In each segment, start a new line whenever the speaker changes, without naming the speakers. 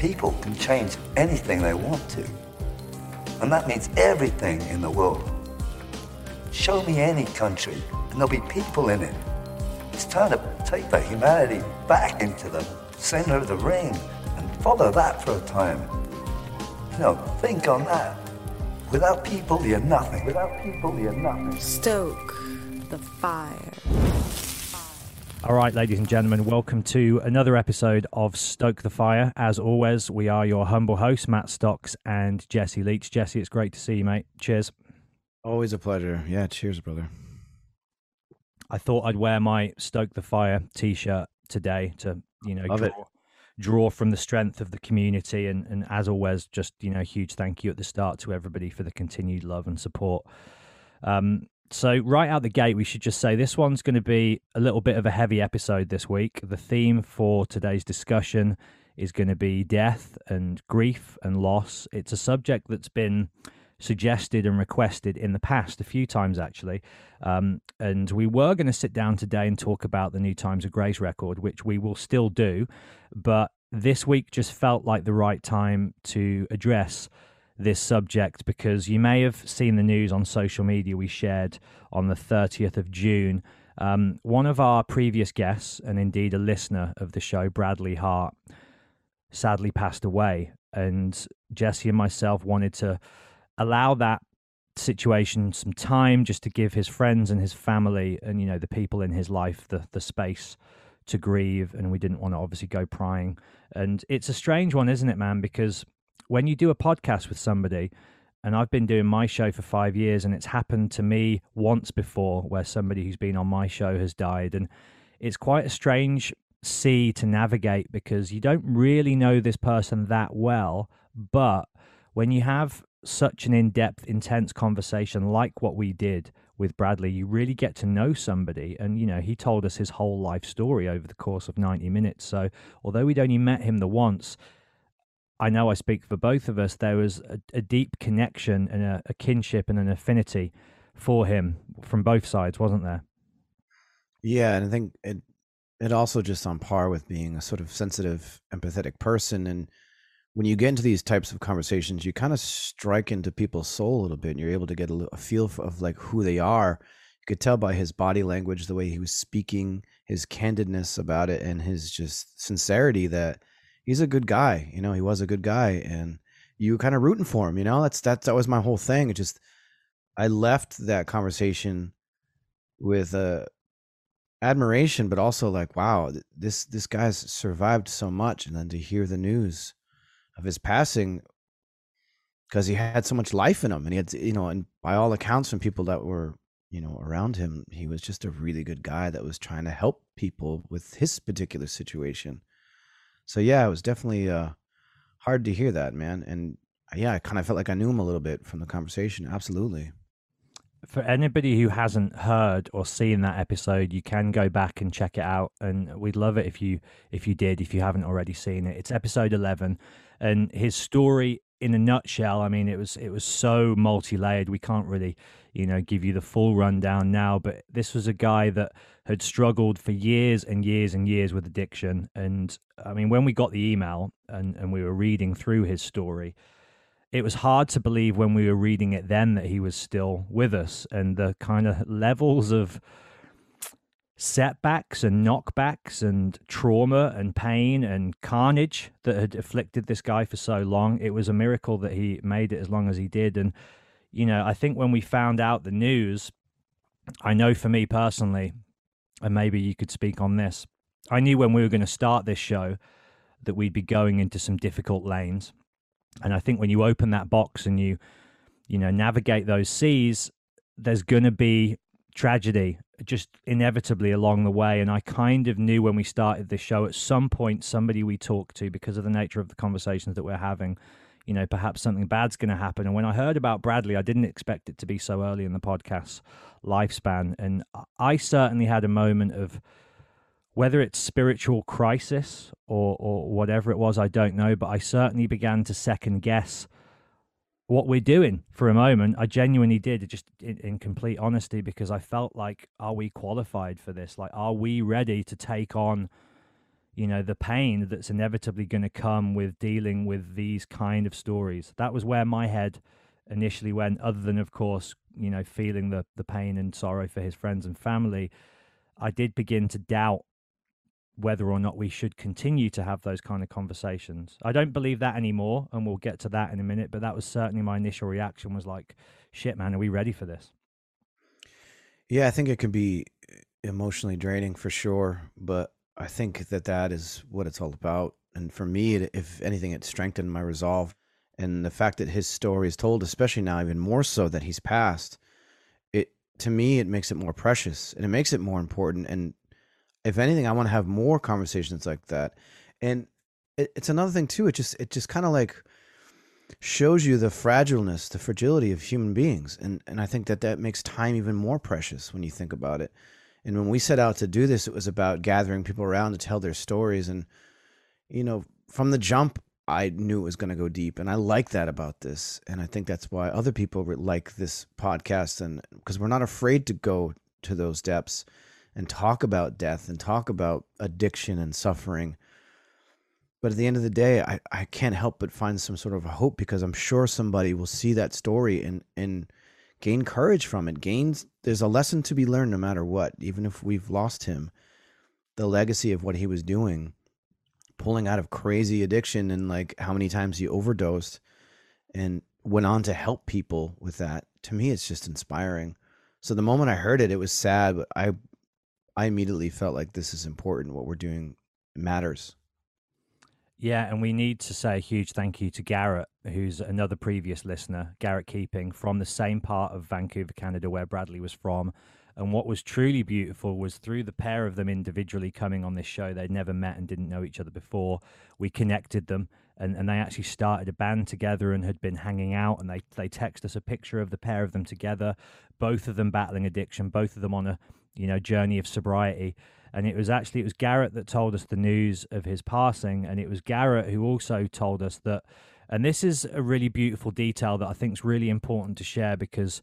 People can change anything they want to. And that means everything in the world. Show me any country, and there'll be people in it. It's time to take the humanity back into the center of the ring and follow that for a time. You know, think on that. Without people, you're nothing. Without people, you're nothing.
Stoke the fire.
All right, ladies and gentlemen, welcome to another episode of Stoke the Fire. As always, we are your humble hosts, Matt Stocks and Jesse Leach. Jesse, it's great to see you, mate. Cheers.
Always a pleasure. Yeah, cheers, brother.
I thought I'd wear my Stoke the Fire t-shirt today to, you know,
Love
draw,
it.
draw from the strength of the community. And, and as always, just, you know, huge thank you at the start to everybody for the continued love and support. Um, so right out the gate, we should just say this one's going to be a little bit of a heavy episode this week. The theme for today's discussion is going to be death and grief and loss. It's a subject that's been suggested and requested in the past a few times actually. Um, and we were going to sit down today and talk about the New Times of Grace record, which we will still do. But this week just felt like the right time to address this subject because you may have seen the news on social media we shared on the 30th of June. Um, one of our previous guests, and indeed a listener of the show, Bradley Hart, sadly passed away. And Jesse and myself wanted to allow that situation some time just to give his friends and his family and you know the people in his life the the space to grieve and we didn't want to obviously go prying and it's a strange one isn't it man because when you do a podcast with somebody and I've been doing my show for 5 years and it's happened to me once before where somebody who's been on my show has died. And it's quite a strange sea to navigate because you don't really know this person that well but when you have such an in-depth intense conversation like what we did with Bradley you really get to know somebody. And you know he told us his whole life story over the course of 90 minutes. So although we'd only met him the once I know I speak for both of us there was a, a deep connection and a, a kinship and an affinity for him from both sides wasn't there
Yeah, and I think it it also just on par with being a sort of sensitive, empathetic person. And when you get into these types of conversations, you kind of strike into people's soul a little bit, and you're able to get a, a feel for, of like who they are. You could tell by his body language, the way he was speaking, his candidness about it, and his just sincerity that he's a good guy. You know, he was a good guy, and you kind of rooting for him. You know, that's that's that was my whole thing. It just I left that conversation with a admiration, but also like, wow, this this guy's survived so much, and then to hear the news of his passing because he had so much life in him, and he had, you know, and by all accounts from people that were, you know, around him, he was just a really good guy that was trying to help people with his particular situation. So yeah, it was definitely uh, hard to hear that, man, and uh, yeah, I kind of felt like I knew him a little bit from the conversation. Absolutely.
for anybody who hasn't heard or seen that episode you can go back and check it out and we'd love it if you if you did if you haven't already seen it it's episode 11 and his story in a nutshell i mean it was it was so multi-layered we can't really you know give you the full rundown now but this was a guy that had struggled for years and years and years with addiction. And i mean when we got the email and and we were reading through his story it was hard to believe when we were reading it then that he was still with us. And the kind of levels of setbacks and knockbacks and trauma and pain and carnage that had afflicted this guy for so long it was a miracle that he made it as long as he did. And you know i think when we found out the news i know for me personally and maybe you could speak on this i knew when we were going to start this show that we'd be going into some difficult lanes and I think when you open that box and you, you know, navigate those seas, there's going to be tragedy just inevitably along the way. And I kind of knew when we started this show at some point, somebody we talked to, because of the nature of the conversations that we're having, you know, perhaps something bad's going to happen. And when I heard about Bradley, I didn't expect it to be so early in the podcast lifespan. And I certainly had a moment of whether it's spiritual crisis or, or whatever it was, I don't know. But I certainly began to second guess what we're doing for a moment. I genuinely did, just in, in, complete honesty, because I felt like, are we qualified for this? Like, are we ready to take on, you know, the pain that's inevitably going to come with dealing with these kind of stories? That was where my head initially went. Other than, of course, you know, feeling the the pain and sorrow for his friends and family, I did begin to doubt whether or not we should continue to have those kind of conversations. I don't believe that anymore, and we'll get to that in a minute. But that was certainly my initial reaction was like, "Shit, man, are we ready for this?"
Yeah, I think it can be eh, emotionally draining for sure, but I think that that is what it's all about. And for me, it, if anything, it strengthened my resolve. And the fact that his story is told, especially now, even more so that he's passed, it to me it makes it more precious and it makes it more important. And if anything, I want to have more conversations like that. And it, it's another thing too. It just it just kind of like shows you the fragileness, the fragility of human beings, and and I think that that makes time even more precious when you think about it. And when we set out to do this, it was about gathering people around to tell their stories. And you know, from the jump, I knew it was going to go deep, and I like that about this. And I think that's why other people like this podcast, and because we're not afraid to go to those depths and talk about death and talk about addiction and suffering. But at the end of the day, I, I can't help but find some sort of hope because I'm sure somebody will see that story and, and gain courage from it. Gains there's a lesson to be learned no matter what, even if we've lost him. The legacy of what he was doing, pulling out of crazy addiction and like how many times he overdosed and went on to help people with that. To me, it's just inspiring. So the moment I heard it, it was sad, but I I immediately felt like this is important. What we're doing matters.
Yeah, and we need to say a huge thank you to Garrett, who's another previous listener, Garrett Keeping, from the same part of Vancouver, Canada, where Bradley was from. And what was truly beautiful was through the pair of them individually coming on this show, they'd never met and didn't know each other before. We connected them and, and they actually started a band together and had been hanging out. And they, they text us a picture of the pair of them together, both of them battling addiction, both of them on a you know journey of sobriety and it was actually it was Garrett that told us the news of his passing and it was Garrett who also told us that and this is a really beautiful detail that I think is really important to share because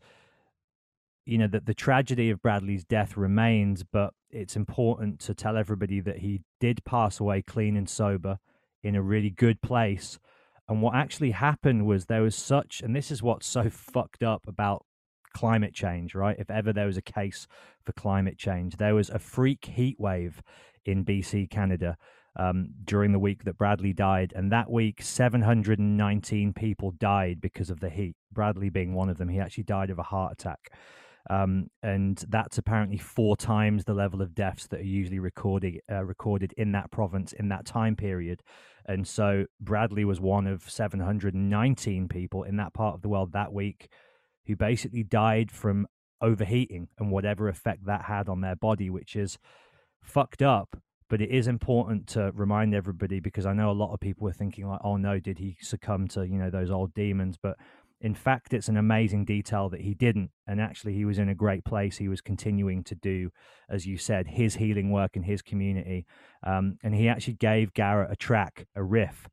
you know that the tragedy of Bradley's death remains but it's important to tell everybody that he did pass away clean and sober in a really good place. And what actually happened was there was such and this is what's so fucked up about climate change, right? If ever there was a case for climate change, there was a freak heat wave in BC, Canada. Um, during the week that Bradley died. And that week, 719 people died because of the heat. Bradley being one of them. He actually died of a heart attack. Um, and that's apparently four times the level of deaths that are usually recorded uh, recorded in that province in that time period. And so Bradley was one of 719 people in that part of the world that week who basically died from overheating and whatever effect that had on their body, which is fucked up. But it is important to remind everybody because I know a lot of people were thinking like, "Oh no, did he succumb to you know those old demons?" But in fact, it's an amazing detail that he didn't, and actually, he was in a great place. He was continuing to do, as you said, his healing work in his community, um, and he actually gave Garrett a track, a riff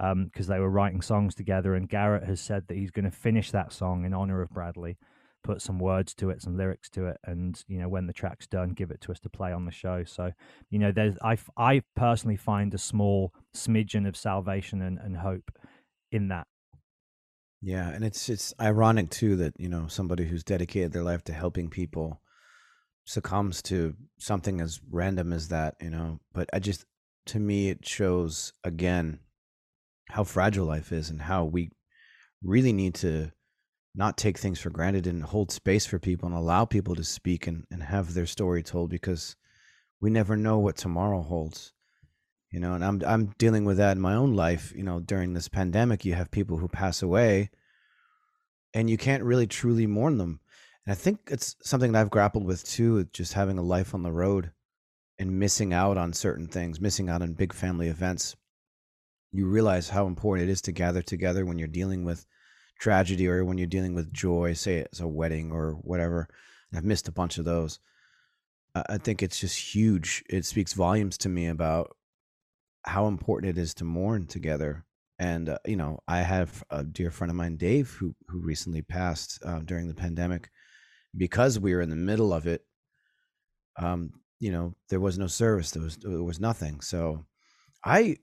because um, they were writing songs together. And Garrett has said that he's going to finish that song in honor of Bradley, put some words to it, some lyrics to it, and you know when the track's done, give it to us to play on the show. So you know, there's I I personally find a small smidgen of salvation and, and hope in that.
Yeah, and it's it's ironic too that you know somebody who's dedicated their life to helping people succumbs to something as random as that, you know. But I just to me it shows again how fragile life is and how we really need to not take things for granted and hold space for people and allow people to speak and, and have their story told because we never know what tomorrow holds you know and i'm i'm dealing with that in my own life you know during this pandemic you have people who pass away and you can't really truly mourn them And I think it's something that I've grappled with too, just having a life on the road and missing out on certain things, missing out on big family events. You realize how important it is to gather together when you're dealing with tragedy or when you're dealing with joy, say it's a wedding or whatever. I've missed a bunch of those. I think it's just huge. It speaks volumes to me about how important it is to mourn together. And uh, you know, I have a dear friend of mine, Dave, who who recently passed uh, during the pandemic. Because we were in the middle of it, um, you know, there was no service. There was there was nothing. So, I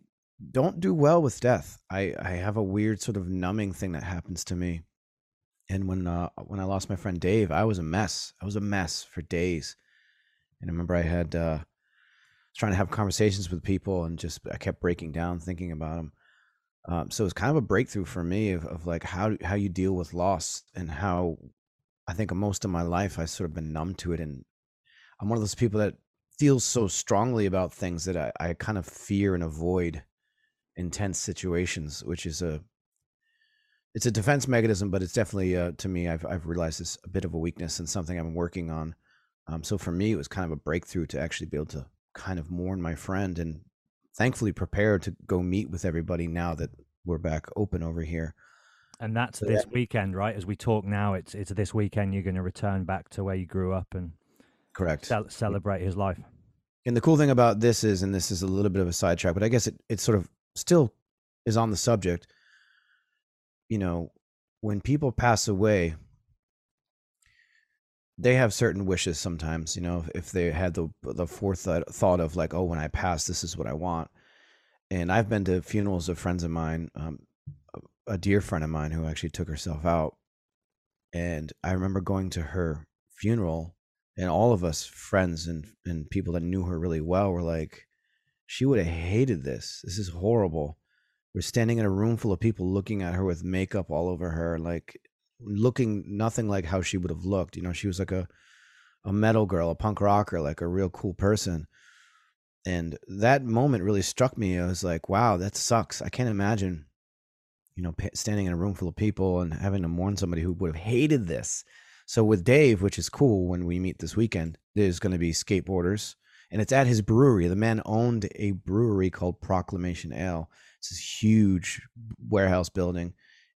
don't do well with death. I I have a weird sort of numbing thing that happens to me. And when uh, when I lost my friend Dave, I was a mess. I was a mess for days. And I remember I had uh, trying to have conversations with people, and just I kept breaking down thinking about them. Um, so it's kind of a breakthrough for me of, of like how how you deal with loss and how I think most of my life I've sort of been numb to it, and I'm one of those people that feels so strongly about things that I, I kind of fear and avoid intense situations, which is a it's a defense mechanism, but it's definitely uh, to me I've I've realized it's a bit of a weakness and something I'm working on. Um, so for me, it was kind of a breakthrough to actually be able to kind of mourn my friend and thankfully prepare to go meet with everybody now that we're back open over here.
And that's so this that, weekend, right? As we talk now, it's it's this weekend you're going to return back to where you grew up and
correct
ce- celebrate his life.
And the cool thing about this is, and this is a little bit of a sidetrack, but I guess it it sort of still is on the subject. You know, when people pass away, they have certain wishes sometimes you know if they had the the forethought thought of like oh when i pass this is what i want and i've been to funerals of friends of mine um, a dear friend of mine who actually took herself out and i remember going to her funeral and all of us friends and and people that knew her really well were like she would have hated this this is horrible we're standing in a room full of people looking at her with makeup all over her like looking nothing like how she would have looked. You know, she was like a a metal girl, a punk rocker, like a real cool person. And that moment really struck me. I was like, wow, that sucks. I can't imagine, you know, standing in a room full of people and having to mourn somebody who would have hated this. So with Dave, which is cool when we meet this weekend, there's going to be skateboarders and it's at his brewery. The man owned a brewery called Proclamation Ale. It's this huge warehouse building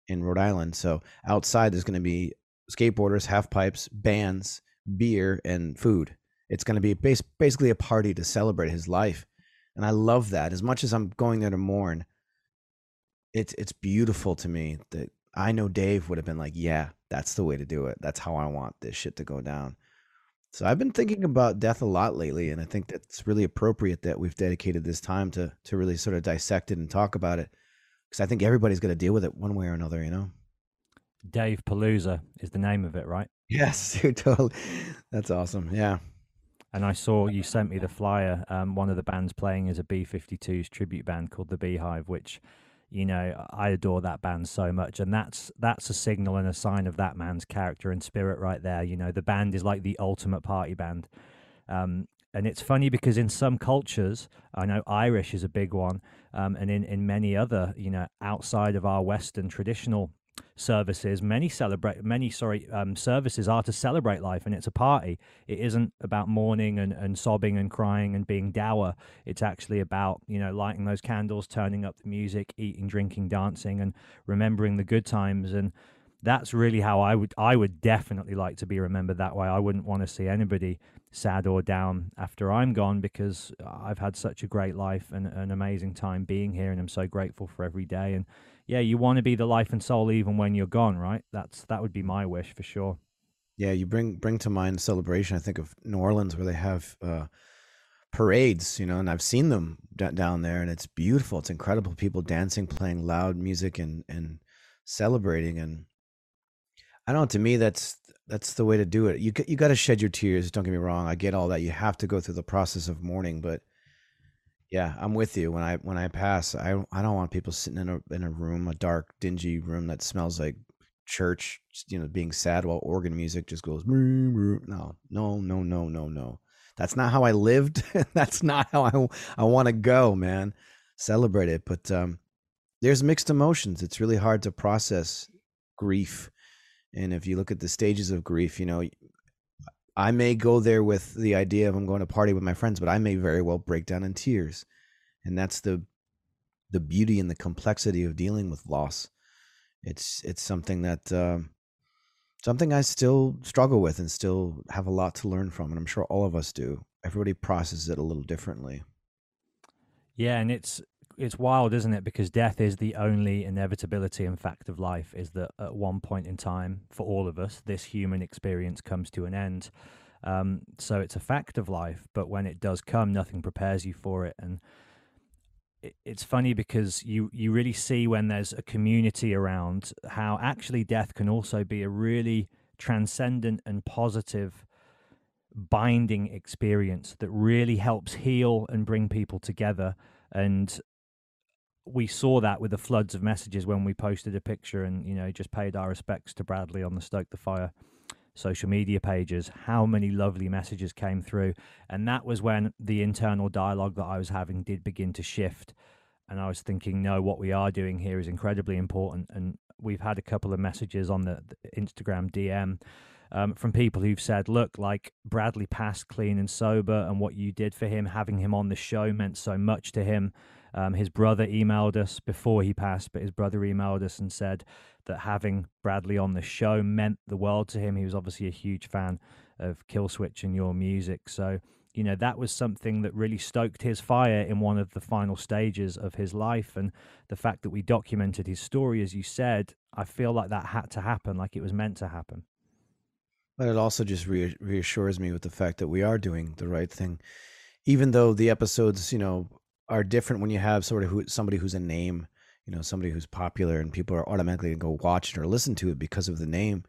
in Rhode Island. So outside there's going to be skateboarders, half pipes, bands, beer, and food. It's going to be bas- basically a party to celebrate his life, and I love that. As much as I'm going there to mourn, it's it's beautiful to me that I know Dave would have been like, "Yeah, that's the way to do it. That's how I want this shit to go down." So I've been thinking about death a lot lately, and I think that's really appropriate that we've dedicated this time to to really sort of dissect it and talk about it because I think everybody's going to deal with it one way or another. You know.
Dave Palooza is the name of it, right?
Yes, totally. That's awesome. Yeah.
And I saw you sent me the flyer. Um, one of the bands playing is a B 52s tribute band called the Beehive, which, you know, I adore that band so much. And that's that's a signal and a sign of that man's character and spirit right there. You know, the band is like the ultimate party band. Um, and it's funny because in some cultures, I know Irish is a big one, um, and in, in many other, you know, outside of our Western traditional services, many celebrate, many sorry, um, services are to celebrate life, and it's a party. It isn't about mourning and, and sobbing and crying and being dour. It's actually about you know lighting those candles, turning up the music, eating, drinking, dancing, and remembering the good times and that's really how I would I would definitely like to be remembered that way. I wouldn't want to see anybody sad or down after I'm gone because I've had such a great life and an amazing time being here and I'm so grateful for every day and yeah, you want to be the life and soul even when you're gone, right? That's that would be my wish for sure.
Yeah, you bring bring to mind celebration. I think of New Orleans where they have uh, parades, you know, and I've seen them d- down there, and it's beautiful. It's incredible. People dancing, playing loud music, and and celebrating. And I don't know. To me, that's that's the way to do it. You you got to shed your tears. Don't get me wrong. I get all that. You have to go through the process of mourning, but yeah, I'm with you. When I when I pass, I I don't want people sitting in a in a room, a dark, dingy room that smells like church. You know, being sad while organ music just goes. No, no, no, no, no, no. That's not how I lived. that's not how I I want to go, man. Celebrate it, but um, there's mixed emotions. It's really hard to process grief And if you look at the stages of grief, you know, I may go there with the idea of I'm going to party with my friends, but I may very well break down in tears. And that's the the beauty and the complexity of dealing with loss. It's it's something that um, something I still struggle with and still have a lot to learn from, and I'm sure all of us do. Everybody processes it a little differently.
Yeah, and it's it's wild, isn't it? Because death is the only inevitability and fact of life. Is that at one point in time, for all of us, this human experience comes to an end. Um, so it's a fact of life, but when it does come, nothing prepares you for it, and it's funny because you you really see when there's a community around how actually death can also be a really transcendent and positive binding experience that really helps heal and bring people together and we saw that with the floods of messages when we posted a picture and you know just paid our respects to Bradley on the Stoke the Fire social media pages. How many lovely messages came through. And that was when the internal dialogue that I was having did begin to shift. And I was thinking no what we are doing here is incredibly important. And we've had a couple of messages on the, the Instagram DM um, from people who've said look like Bradley passed clean and sober and what you did for him having him on the show meant so much to him um, his brother emailed us before he passed, but his brother emailed us and said that having Bradley on the show meant the world to him. He was obviously a huge fan of Killswitch and your music. So, you know, that was something that really stoked his fire in one of the final stages of his life. And the fact that we documented his story, as you said, I feel like that had to happen, like it was meant to happen.
But it also just reassures me with the fact that we are doing the right thing. Even though the episodes, you know, are different when you have sort of who, somebody who's a name, you know, somebody who's popular and people are automatically going to go watch it or listen to it because of the name.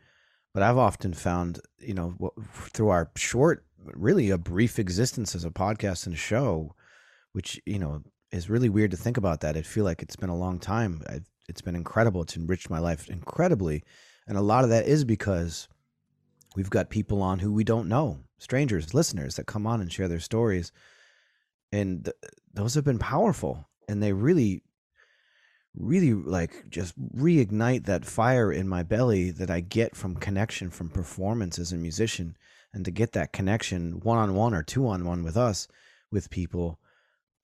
But I've often found, you know, through our short, really a brief existence as a podcast and show, which, you know, is really weird to think about that. I feel like it's been a long time. I've, it's been incredible. It's enriched my life incredibly. And a lot of that is because we've got people on who we don't know, strangers, listeners that come on and share their stories and th- those have been powerful and they really really like just reignite that fire in my belly that I get from connection from performance as a musician and to get that connection one on one or two on one with us with people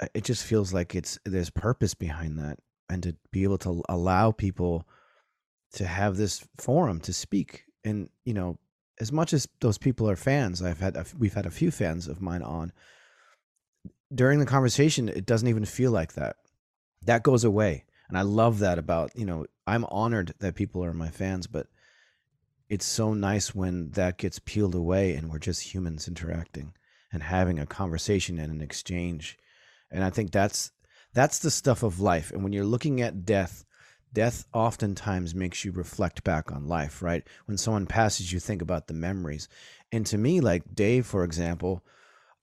uh, it just feels like it's there's purpose behind that and to be able to allow people to have this forum to speak and you know as much as those people are fans I've had we've had a few fans of mine on during the conversation, it doesn't even feel like that. That goes away. And I love that about, you know, I'm honored that people are my fans, but it's so nice when that gets peeled away and we're just humans interacting and having a conversation and an exchange. And I think that's that's the stuff of life. And when you're looking at death, death oftentimes makes you reflect back on life, right? When someone passes, you think about the memories. And to me, like Dave, for example,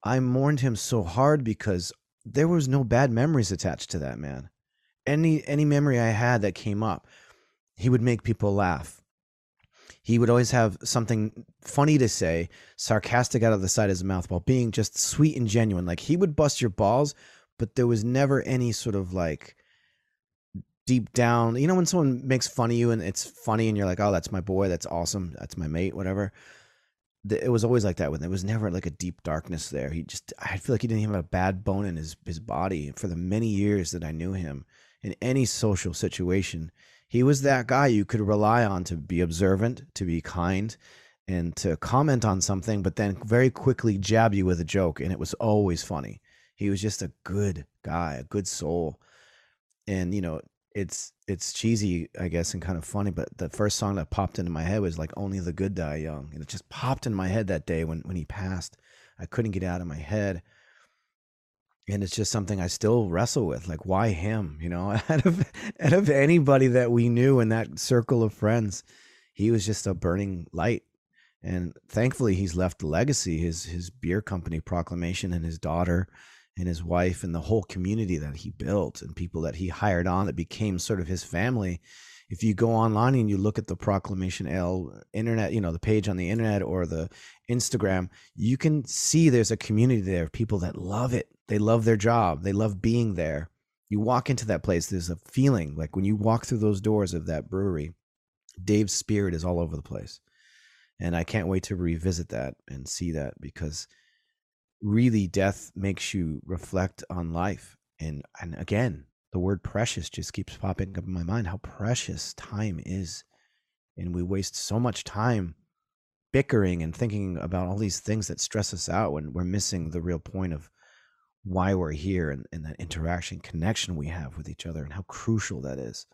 I mourned him so hard because there was no bad memories attached to that man. Any any memory I had that came up, he would make people laugh. He would always have something funny to say, sarcastic out of the side of his mouth while being just sweet and genuine. Like he would bust your balls, but there was never any sort of like deep down, you know, when someone makes fun of you and it's funny and you're like, oh, that's my boy, that's awesome, that's my mate, whatever it was always like that with him. There was never like a deep darkness there. He just, I feel like he didn't even have a bad bone in his, his body for the many years that I knew him in any social situation. He was that guy you could rely on to be observant, to be kind, and to comment on something, but then very quickly jab you with a joke. And it was always funny. He was just a good guy, a good soul. And, you know, it's it's cheesy, I guess, and kind of funny. But the first song that popped into my head was like "Only the Good Die Young," and it just popped in my head that day when when he passed. I couldn't get out of my head, and it's just something I still wrestle with. Like, why him? You know, out of out of anybody that we knew in that circle of friends, he was just a burning light. And thankfully, he's left a legacy. His his beer company proclamation and his daughter and his wife and the whole community that he built and people that he hired on that became sort of his family. If you go online and you look at the Proclamation Ale internet, you know, the page on the internet or the Instagram, you can see there's a community there of people that love it. They love their job, they love being there. You walk into that place, there's a feeling like when you walk through those doors of that brewery, Dave's spirit is all over the place. And I can't wait to revisit that and see that because really death makes you reflect on life. And and again, the word precious just keeps popping up in my mind how precious time is. And we waste so much time bickering and thinking about all these things that stress us out when we're missing the real point of why we're here and, and that interaction connection we have with each other and how crucial that is.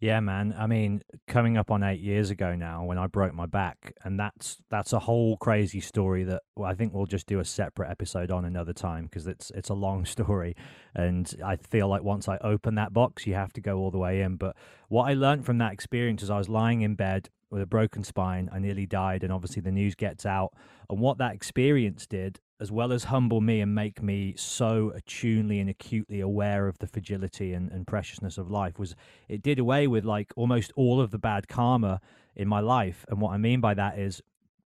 Yeah, man. I mean, coming up on eight years ago now, when I broke my back, and that's that's a whole crazy story that I think we'll just do a separate episode on another time because it's it's a long story, and I feel like once I open that box, you have to go all the way in. But what I learned from that experience is I was lying in bed with a broken spine. I nearly died, and obviously the news gets out. And what that experience did as well as humble me and make me so attunely and acutely aware of the fragility and, and preciousness of life was it did away with like almost all of the bad karma in my life. And what i mean by that is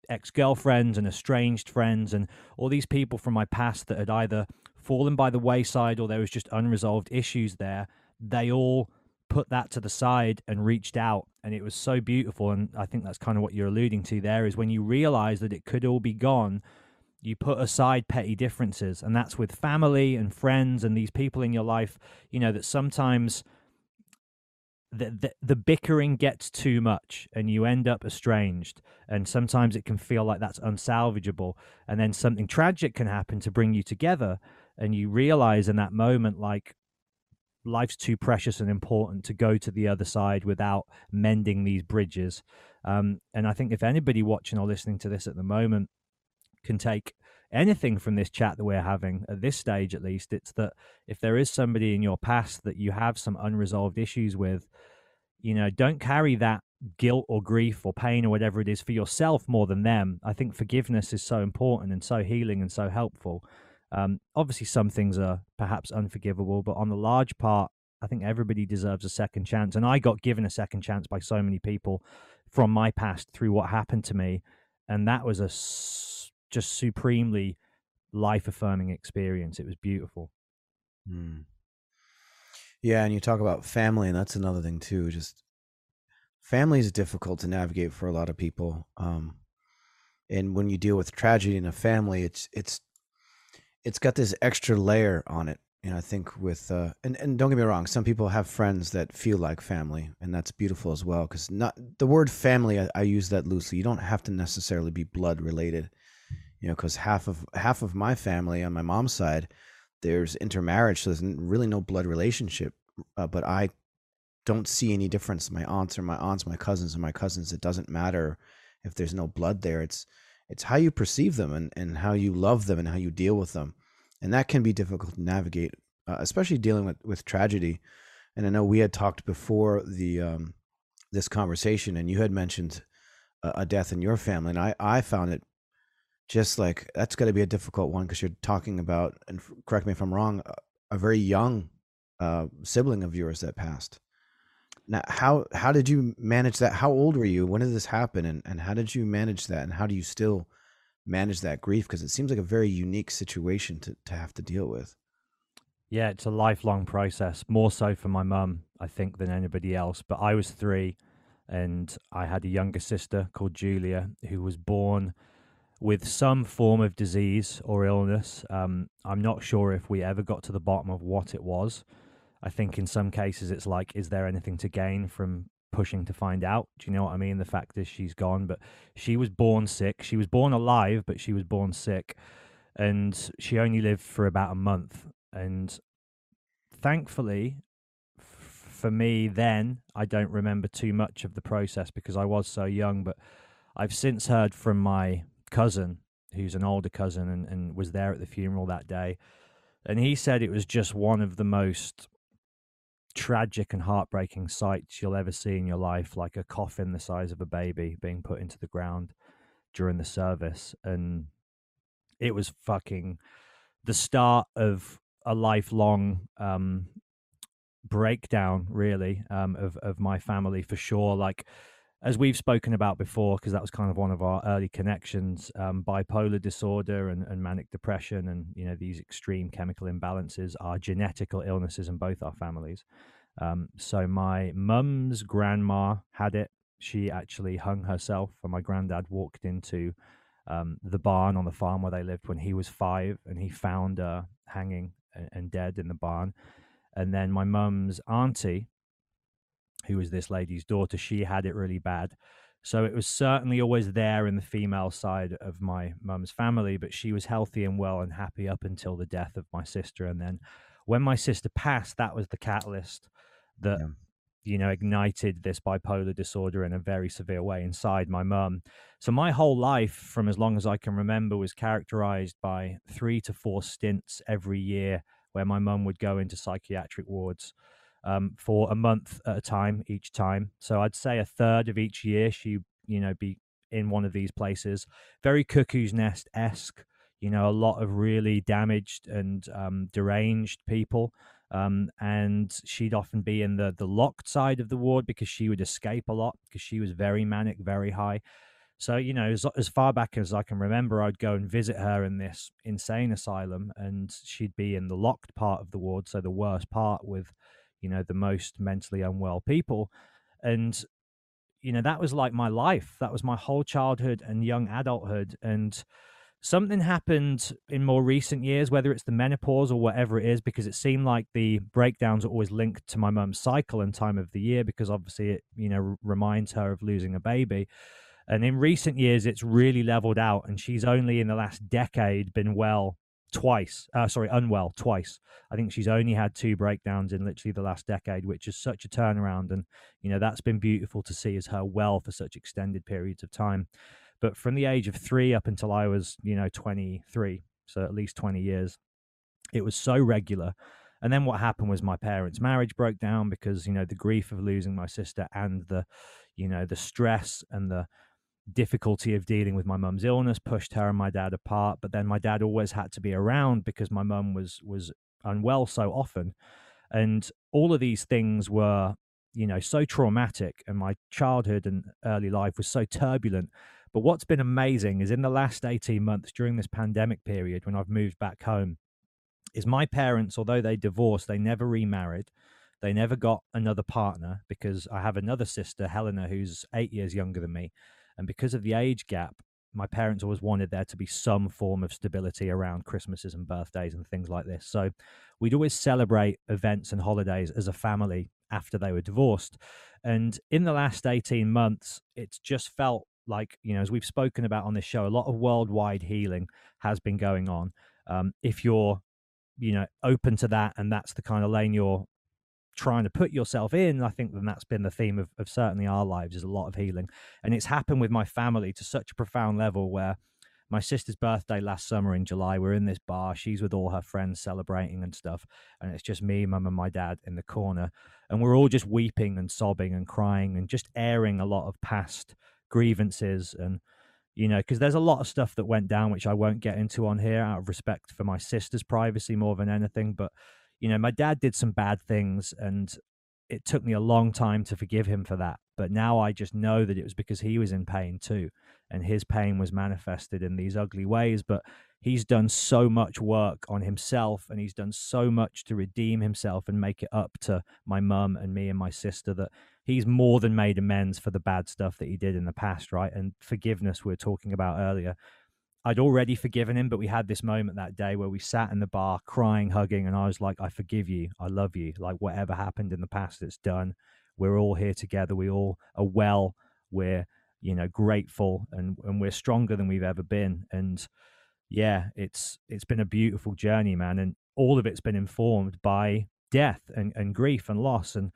ex-girlfriends and estranged friends and all these people from my past that had either fallen by the wayside or there was just unresolved issues there they all put that to the side and reached out. And it was so beautiful. And i think that's kind of what you're alluding to there is when you realize that it could all be gone you put aside petty differences and that's with family and friends and these people in your life you know that sometimes the, the, the bickering gets too much and you end up estranged. And sometimes it can feel like that's unsalvageable. And then something tragic can happen to bring you together and you realize in that moment like life's too precious and important to go to the other side without mending these bridges. Um, and i think if anybody watching or listening to this at the moment can take anything from this chat that we're having at this stage, at least, it's that if there is somebody in your past that you have some unresolved issues with, you know, don't carry that guilt or grief or pain or whatever it is for yourself more than them. I think forgiveness is so important and so healing and so helpful. Um, obviously, some things are perhaps unforgivable, but on the large part, I think everybody deserves a second chance. And I got given a second chance by so many people from my past through what happened to me. And that was a just supremely life affirming experience. It was beautiful.
Mm. Yeah, and you talk about family, and that's another thing too. Just family is difficult to navigate for a lot of people. Um, and when you deal with tragedy in a family, it's it's it's got this extra layer on it. And I think with uh, and and don't get me wrong, some people have friends that feel like family, and that's beautiful as well. Because not the word family, I, I use that loosely. You don't have to necessarily be blood related you know, because half of half of my family on my mom's side, there's intermarriage, so there's really no blood relationship. Uh, but I don't see any difference. My aunts or my aunts, my cousins or my cousins. It doesn't matter if there's no blood there. It's it's how you perceive them and, and how you love them and how you deal with them, and that can be difficult to navigate, uh, especially dealing with with tragedy. And I know we had talked before the um, this conversation, and you had mentioned a, a death in your family, and I I found it just like that's got to be a difficult one because you're talking about and correct me if i'm wrong a, very young uh, sibling of yours that passed. Now how how did you manage that? How old were you? When did this happen? And, and how did you manage that? And how do you still manage that grief? Because it seems like a very unique situation to, to have to deal with.
Yeah it's a lifelong process more so for my mum i think than anybody else but i was three and i had a younger sister called julia who was born with some form of disease or illness. Um, I'm not sure if we ever got to the bottom of what it was. I think in some cases it's like, is there anything to gain from pushing to find out? Do you know what I mean? The fact is she's gone, but she was born sick. She was born alive, but she was born sick. And she only lived for about a month. And thankfully, for me then, I don't remember too much of the process because I was so young, but I've since heard from my cousin, who's an older cousin, and, and was there at the funeral that day. And he said it was just one of the most tragic and heartbreaking sights you'll ever see in your life, like a coffin the size of a baby being put into the ground during the service. And it was fucking the start of a lifelong um, breakdown, really, um, of, of my family for sure. Like, as we've spoken about before, because that was kind of one of our early connections, um, bipolar disorder and, and, manic depression, and you know these extreme chemical imbalances are genetical illnesses in both our families. Um, so my mum's grandma had it. She actually hung herself, and my granddad walked into um, the barn on the farm where they lived when he was five, and he found her hanging and, and dead in the barn. And then my mum's auntie, who was this lady's daughter, she had it really bad. So it was certainly always there in the female side of my mum's family, but she was healthy and well and happy up until the death of my sister. And then when my sister passed, that was the catalyst that yeah you know, ignited this bipolar disorder in a very severe way inside my mum. So my whole life, from as long as I can remember, was characterized by three to four stints every year where my mum would go into psychiatric wards um, for a month at a time each time. So I'd say a third of each year she, you know, be in one of these places. Very cuckoo's nest esque. You know, a lot of really damaged and um, deranged people um, and she'd often be in the the locked side of the ward because she would escape a lot because she was very manic, very high. So you know, as, as far back as I can remember, I'd go and visit her in this insane asylum, and she'd be in the locked part of the ward, so the worst part with, you know, the most mentally unwell people, and you know that was like my life. That was my whole childhood and young adulthood, and something happened in more recent years, whether it's the menopause or whatever it is, because it seemed like the breakdowns are always linked to my mum's cycle and time of the year, because obviously it, you know, reminds her of losing a baby. And in recent years, it's really leveled out, and she's only in the last decade been well twice. Uh, sorry, unwell twice. I think she's only had two breakdowns in literally the last decade, which is such a turnaround. And, you know, that's been beautiful to see as her well for such extended periods of time. But from the age of three up until I was, you know, 23, so at least 20 years, it was so regular. And then what happened was my parents' marriage broke down because, you know, the grief of losing my sister and the, you know, the stress and the difficulty of dealing with my mum's illness pushed her and my dad apart. But then my dad always had to be around because my mum was was unwell so often. And all of these things were, you know, so traumatic and my childhood and early life was so turbulent but what's been amazing is in the last 18 months during this pandemic period, when I've moved back home, is my parents, although they divorced, they never remarried. They never got another partner because I have another sister, Helena, who's eight years younger than me. And because of the age gap, my parents always wanted there to be some form of stability around Christmases and birthdays and things like this. So we'd always celebrate events and holidays as a family after they were divorced. And in the last 18 months, it's just felt like you know as we've spoken about on this show a lot of worldwide healing has been going on um, if you're you know open to that and that's the kind of lane you're trying to put yourself in i think then that's been the theme of, of certainly our lives is a lot of healing and it's happened with my family to such a profound level where my sister's birthday last summer in July. We're in this bar. She's with all her friends celebrating and stuff. And it's just me, mum, and my dad in the corner. And we're all just weeping and sobbing and crying and just airing a lot of past grievances and you know because there's a lot of stuff that went down which i won't get into on here out of respect for my sister's privacy more than anything but you know my dad did some bad things and it took me a long time to forgive him for that but now i just know that it was because he was in pain too and his pain was manifested in these ugly ways but he's done so much work on himself and he's done so much to redeem himself and make it up to my mum and me and my sister that he's more than made amends for the bad stuff that he did in the past, right? And forgiveness we were talking about earlier. I'd already forgiven him, but we had this moment that day where we sat in the bar crying, hugging, and I was like, I forgive you. I love you. Like, whatever happened in the past, it's done. We're all here together. We all are well. We're, you know, grateful and, and we're stronger than we've ever been. And yeah, it's it's been a beautiful journey, man. And all of it's been informed by death and, and grief and loss. And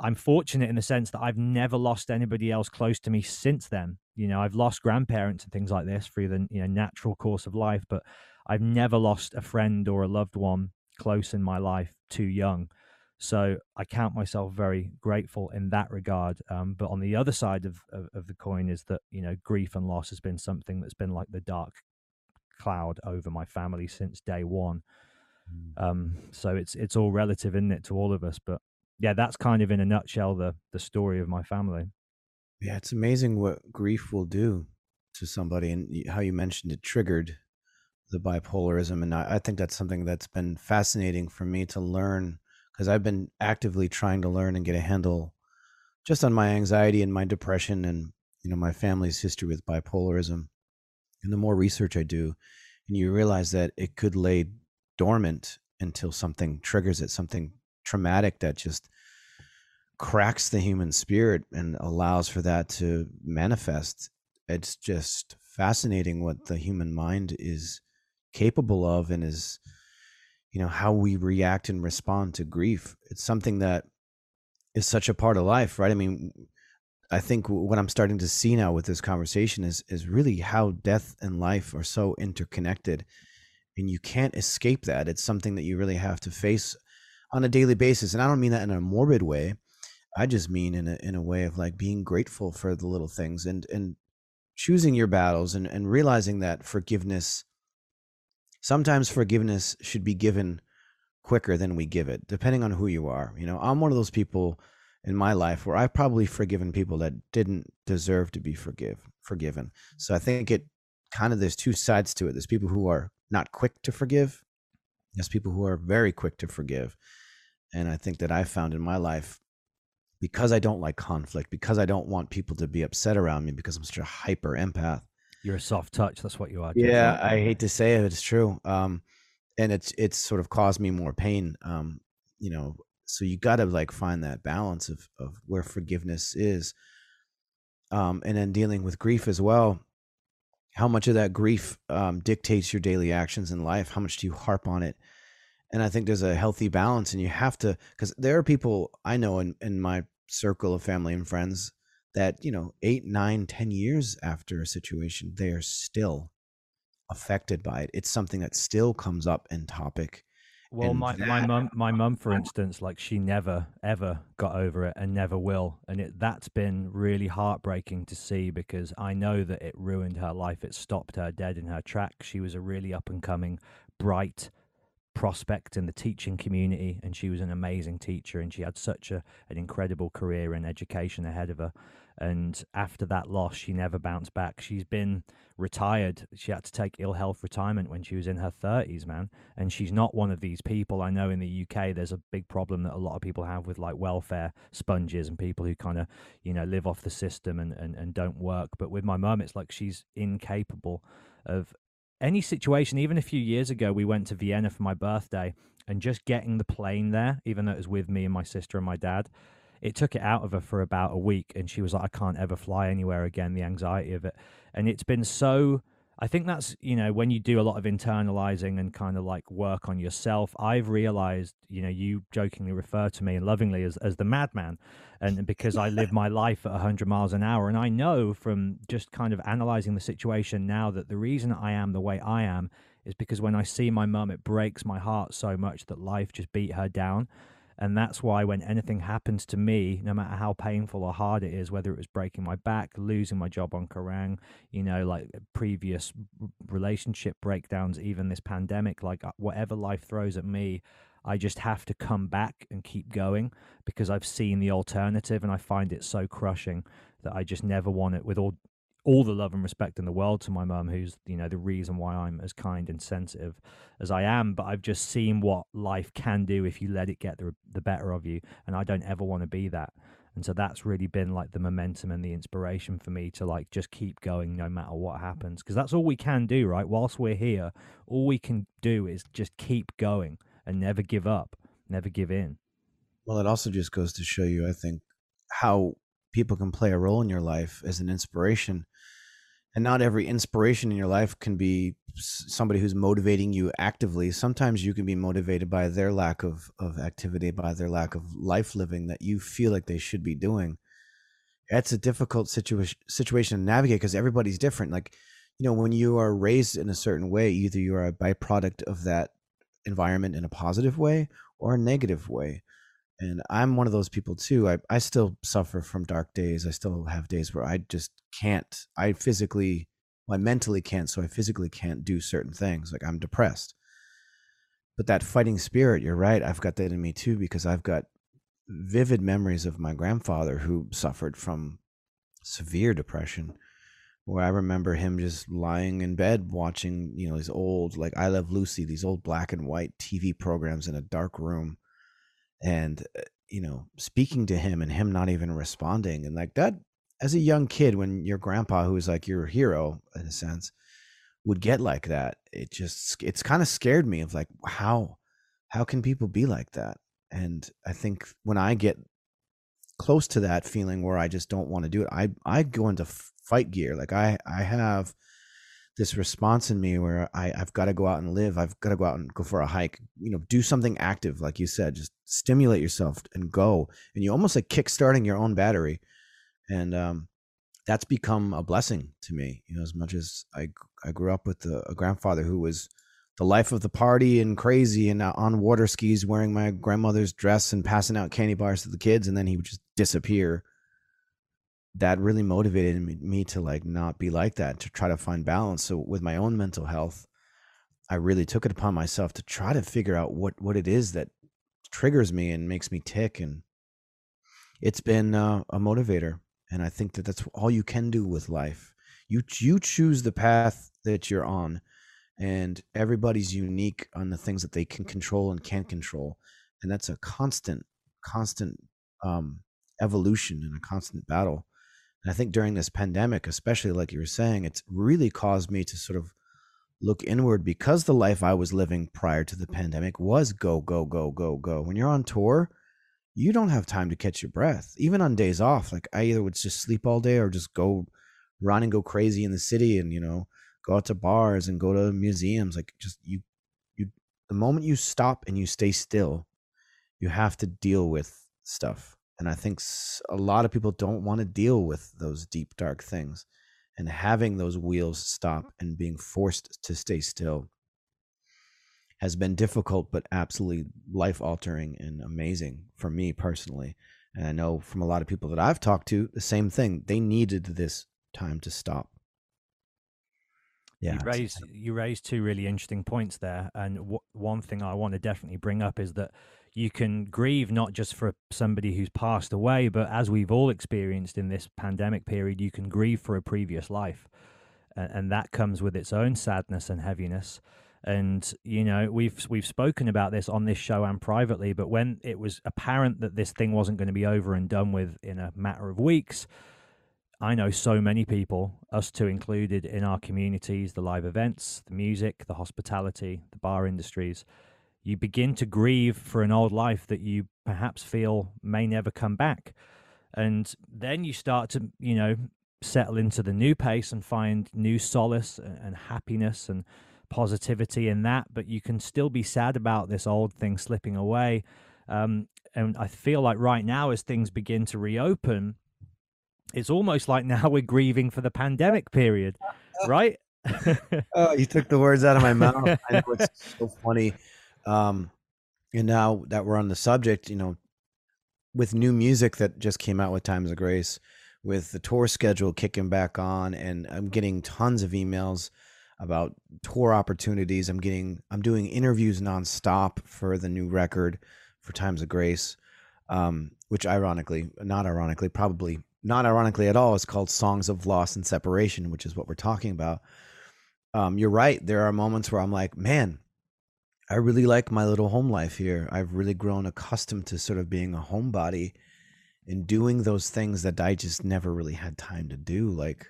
I'm fortunate in the sense that I've never lost anybody else close to me since then. You know, I've lost grandparents and things like this through the you know natural course of life, but I've never lost a friend or a loved one close in my life too young. So I count myself very grateful in that regard. Um, but on the other side of, of, of the coin is that you know grief and loss has been something that's been like the dark cloud over my family since day one. Mm. Um, so it's it's all relative, isn't it, to all of us? But yeah, that's kind of in a nutshell the the story of my family.
Yeah, it's amazing what grief will do to somebody, and how you mentioned it triggered the bipolarism, and I, I think that's something that's been fascinating for me to learn because I've been actively trying to learn and get a handle just on my anxiety and my depression and you know my family's history with bipolarism. And the more research I do, and you realize that it could lay dormant until something triggers it, something traumatic that just cracks the human spirit and allows for that to manifest. It's just fascinating what the human mind is capable of and is you know how we react and respond to grief. It's something that is such a part of life right? I mean i think what i'm starting to see now with this conversation is is really how death and life are so interconnected and you can't escape that. It's something that you really have to face on a daily basis and i don't mean that in a morbid way. I just mean in a in a way of like being grateful for the little things and and choosing your battles and, and realizing that forgiveness sometimes forgiveness should be given quicker than we give it depending on who you are you know? I'm one of those people in my life where i've probably forgiven people that didn't deserve to be forgive forgiven. So i think it kind of there's two sides to it. There's people who are not quick to forgive there's people who are very quick to forgive and i think that i found in my life because I don't like conflict, because I don't want people to be upset around me, because I'm such a hyper empath.
You're a soft touch. That's what you are.
Yeah, I hate to say it, it's true. Um, and it's it's sort of caused me more pain. Um, you know, so you got to like find that balance of of where forgiveness is. Um, and then dealing with grief as well. How much of that grief um, dictates your daily actions in life? How much do you harp on it? And I think there's a healthy balance, and you have to because there are people I know in in my circle of family and friends that you know eight, nine, ten years after a situation, they are still affected by it. It's something that still comes up in topic.
Well, my, that... my mum, my mum, for instance, like she never ever got over it and never will, and it that's been really heartbreaking to see because I know that it ruined her life. It stopped her dead in her tracks. She was a really up and coming, bright, prospect in the teaching community and she was an amazing teacher and she had such a, an incredible career in education ahead of her. And after that loss she never bounced back. She's been retired. She had to take ill health retirement when she was in her 30s man. And she's not one of these people. I know in the uk there's a big problem that a lot of people have with like welfare sponges and people who kind of you know live off the system and, and, and don't work. But with my mum it's like she's incapable of any situation, even a few years ago, we went to Vienna for my birthday, and just getting the plane there, even though it was with me and my sister and my dad, it took it out of her for about a week. And she was like, I can't ever fly anywhere again, the anxiety of it. And it's been so I think that's, you know, when you do a lot of internalizing and kind of like work on yourself, I've realized, you know, you jokingly refer to me and lovingly as, as the madman. And because I live my life at 100 miles an hour. And I know from just kind of analyzing the situation now that the reason I am the way I am is because when I see my mum, it breaks my heart so much that life just beat her down. And that's why when anything happens to me, no matter how painful or hard it is, whether it was breaking my back, losing my job on Kerrang, you know, like previous relationship breakdowns, even this pandemic, like uh, whatever life throws at me, I just have to come back and keep going because I've seen the alternative and I find it so crushing that I just never want it with all all the love and respect in the world to my mum, who's you know the reason why I'm as kind and sensitive as I am. But I've just seen what life can do if you let it get the the better of you, and I don't ever want to be that. And so that's really been like the momentum and the inspiration for me to like just keep going no matter what happens, because that's all we can do, right? Whilst we're here, all we can do is just keep going and never give up, never give in.
Well, it also just goes to show you, I think, how people can play a role in your life as an inspiration and not every inspiration in your life can be somebody who's motivating you actively. Sometimes you can be motivated by their lack of of activity by their lack of life living that you feel like they should be doing. That's a difficult situation situation to navigate because everybody's different. Like you know when you are raised in a certain way either you are a byproduct of that environment in a positive way or a negative way and i'm one of those people too I, I still suffer from dark days i still have days where i just can't i physically well, i mentally can't so i physically can't do certain things like i'm depressed. But that fighting spirit you're right i've got that in me too because i've got vivid memories of my grandfather who suffered from severe depression where i remember him just lying in bed watching you know these old like i love lucy these old black and white tv programs in a dark room and uh, you know speaking to him and him not even responding and like that as a young kid when your grandpa who's like your hero in a sense would get like that it just it's kind of scared me of like how how can people be like that? And i think when i get close to that feeling where i just don't want to do it i i go into fight gear like i i have this response in me where I, I've got to go out and live. I've got to go out and go for a hike, you know, do something active, like you said, just stimulate yourself and go. And you almost like kickstarting your own battery. And um, that's become a blessing to me, you know, as much as I, I grew up with a, a grandfather who was the life of the party and crazy and on water skis wearing my grandmother's dress and passing out candy bars to the kids. And then he would just disappear that really motivated me, to like not be like that to try to find balance. So with my own mental health i really took it upon myself to try to figure out what what it is that triggers me and makes me tick and it's been uh, a motivator and i think that that's all you can do with life. You you choose the path that you're on and everybody's unique on the things that they can control and can't control and that's a constant constant um, evolution and a constant battle and I think during this pandemic, especially like you were saying, it's really caused me to sort of look inward because the life I was living prior to the pandemic was go, go, go, go, go. When you're on tour, you don't have time to catch your breath. Even on days off, like I either would just sleep all day or just go run and go crazy in the city and, you know, go out to bars and go to museums. Like just you, you, the moment you stop and you stay still, you have to deal with stuff. And I think a lot of people don't want to deal with those deep, dark things. And having those wheels stop mm. and being forced to stay still has been difficult, but absolutely life altering and amazing for me personally. And I know from a lot of people that I've talked to, the same thing. They needed this time to stop.
Yeah, you raised you raised two really interesting points there, and w- one thing I want to definitely bring up is that you can grieve not just for somebody who's passed away, but as we've all experienced in this pandemic period, you can grieve for a previous life. And, and that comes with its own sadness and heaviness. And you know we've we've spoken about this on this show and privately, but when it was apparent that this thing wasn't going to be over and done with in a matter of weeks, I know so many people, us two included, in our communities, the live events, the music, the hospitality, the bar industries, you begin to grieve for an old life that you perhaps feel may never come back. And then you start to, you know, settle into the new pace and find new solace and happiness and positivity in that. But you can still be sad about this old thing slipping away. Um, and I feel like right now, as things begin to reopen, it's almost like now we're grieving for the pandemic period, right?
oh, you took the words out of my mouth. I know it's so funny um, and now that we're on the subject, you know, with new music that just came out with Times of Grace, with the tour schedule kicking back on, and I'm getting tons of emails about tour opportunities. I'm getting, I'm doing interviews nonstop for the new record for Times of Grace, um, which ironically, not ironically, probably not ironically at all, is called Songs of Loss and Separation, which is what we're talking about. Um, you're right. There are moments where I'm like, man, I really like my little home life here. I've really grown accustomed to sort of being a homebody and doing those things that I just never really had time to do. Like,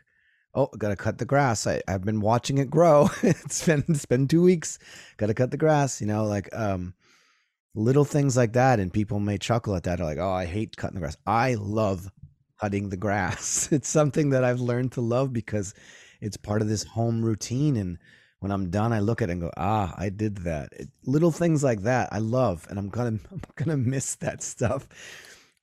oh, gotta cut the grass. I, I've been watching it grow. it's been it's been two weeks. Gotta cut the grass. You know, like um, little things like that. And people may chuckle at that. Are like, oh, I hate cutting the grass. I love cutting the grass. it's something that I've learned to love because it's part of this home routine and when I'm done, I look at it and go, ah, I did that. It, little things like that I love, and I'm gonna I'm gonna miss that stuff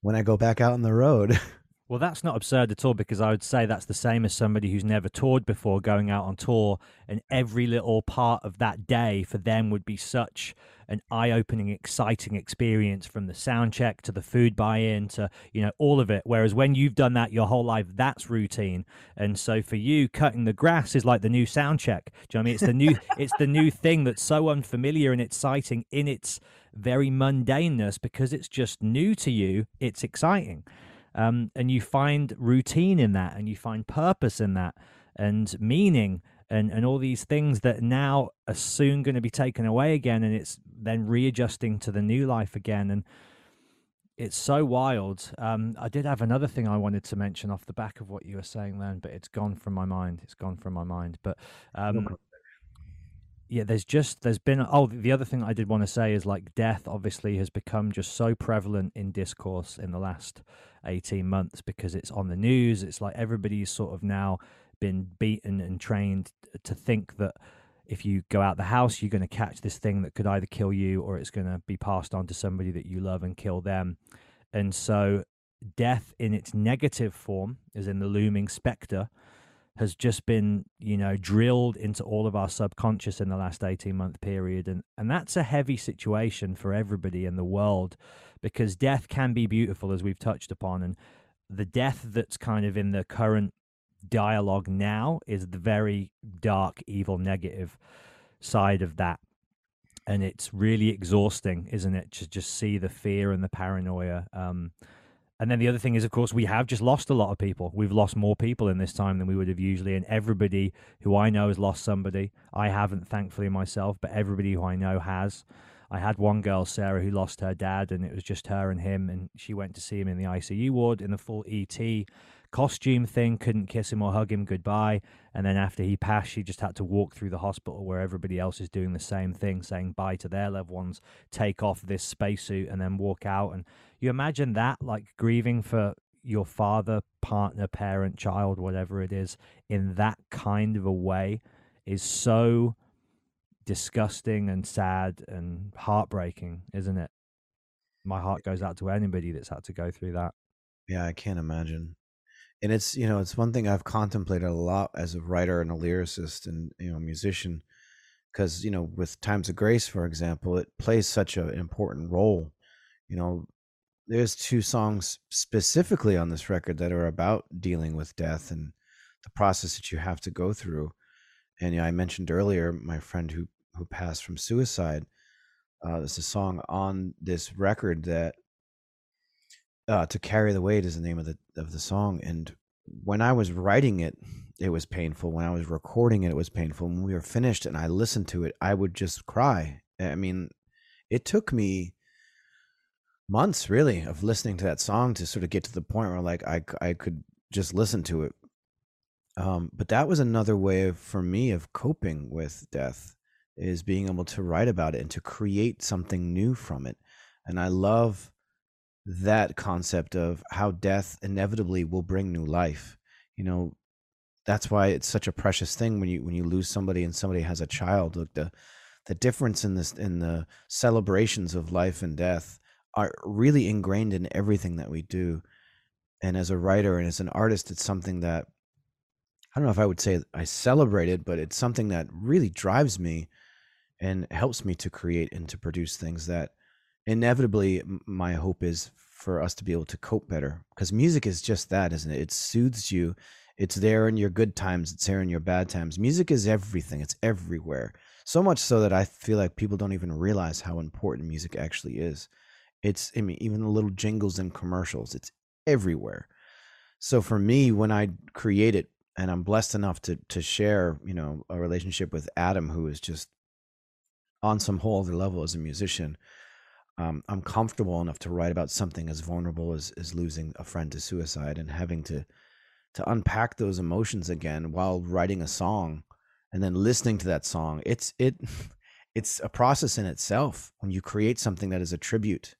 when I go back out on the road.
Well, that's not absurd at all because I would say that's the same as somebody who's never toured before going out on tour, and every little part of that day for them would be such an eye-opening, exciting experience from the sound check to the food buy-in to you know all of it. Whereas when you've done that your whole life, that's routine. And so for you, cutting the grass is like the new sound check. Do you know what I mean? It's the new, it's the new thing that's so unfamiliar and exciting in its very mundaneness because it's just new to you. It's exciting um, and you find routine in that and you find purpose in that and meaning and, and all these things that now are soon going to be taken away again and it's then readjusting to the new life again and it's so wild. Um, I did have another thing I wanted to mention off the back of what you were saying then, but it's gone from my mind. It's gone from my mind. But um, yeah, there's just there's been oh the other thing I did want to say is like death obviously has become just so prevalent in discourse in the last 18 months because it's on the news. It's like everybody's sort of now been beaten and trained to think that if you go out the house, you're going to catch this thing that could either kill you or it's going to be passed on to somebody that you love and kill them. And so, death in its negative form, is in the looming specter, has just been, you know, drilled into all of our subconscious in the last 18 month period. And, and that's a heavy situation for everybody in the world because death can be beautiful, as we've touched upon. And the death that's kind of in the current dialogue now is the very dark, evil, negative side of that. And it's really exhausting, isn't it, to just see the fear and the paranoia. Um, and then the other thing is, of course, we have just lost a lot of people. We've lost more people in this time than we would have usually. And everybody who I know has lost somebody. I haven't, thankfully, myself, but everybody who I know has. I had one girl, Sarah, who lost her dad, and it was just her and him. And she went to see him in the ICU ward in the full ET costume thing, couldn't kiss him or hug him goodbye. And then after he passed, she just had to walk through the hospital where everybody else is doing the same thing, saying bye to their loved ones, take off this spacesuit, and then walk out. And you imagine that, like grieving for your father, partner, parent, child, whatever it is, in that kind of a way is so disgusting and sad and heartbreaking, isn't it? My heart goes out to anybody that's had to go through that.
Yeah, I can't imagine and it's you know it's one thing I've contemplated a lot as a writer and a lyricist and you know musician because you know with Times of Grace for example it plays such an important role you know there's two songs specifically on this record that are about dealing with death and the process that you have to go through. And you know, I mentioned earlier my friend who who passed from suicide uh, there's a song on this record that uh, to carry the weight is the name of the of the song. And when i was writing it it was painful. When i was recording it it was painful. When we were finished and i listened to it i would just cry. I mean it took me months really of listening to that song to sort of get to the point where like i, I could just listen to it. Um, but that was another way of, for me of coping with death is being able to write about it and to create something new from it. And i love that concept of how death inevitably will bring new life. You know that's why it's such a precious thing when you when you lose somebody and somebody has a child. Look the the difference in this in the celebrations of life and death are really ingrained in everything that we do. And as a writer and as an artist it's something that i don't know if i would say i celebrate it but it's something that really drives me and helps me to create and to produce things that inevitably my hope is for us to be able to cope better. Because music is just that isn't it? It soothes you. It's there in your good times. It's there in your bad times. Music is everything. It's everywhere. So much so that i feel like people don't even realize how important music actually is it's i mean even the little jingles and commercials it's everywhere so for me when i create it and i'm blessed enough to to share you know a relationship with adam who is just on some whole other level as a musician um, I'm comfortable enough to write about something as vulnerable as, as losing a friend to suicide and having to to unpack those emotions again while writing a song and then listening to that song. It's it it's a process in itself when you create something that is a tribute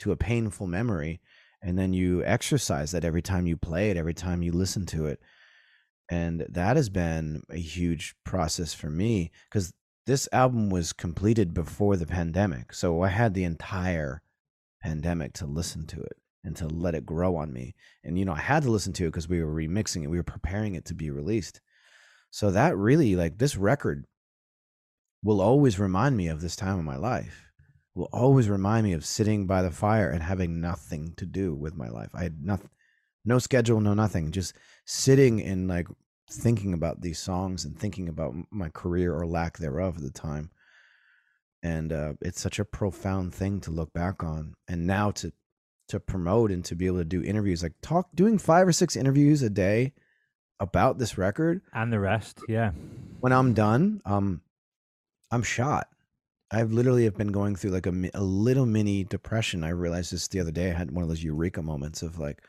to a painful memory and then you exercise that every time you play it, every time you listen to it. And that has been a huge process for me because this album was completed before the pandemic. So I had the entire pandemic to listen to it and to let it grow on me. And, you know, I had to listen to it because we were remixing it, we were preparing it to be released. So that really, like, this record will always remind me of this time of my life, will always remind me of sitting by the fire and having nothing to do with my life. I had nothing, no schedule, no nothing, just sitting in like thinking about these songs and thinking about my career or lack thereof at the time. And uh, it's such a profound thing to look back on and now to to promote and to be able to do interviews like talk doing five or six interviews a day about this record
and the rest yeah.
when i'm done um i'm shot I've literally have been going through like a, a little mini depression. I realized this the other day. I had one of those eureka moments of like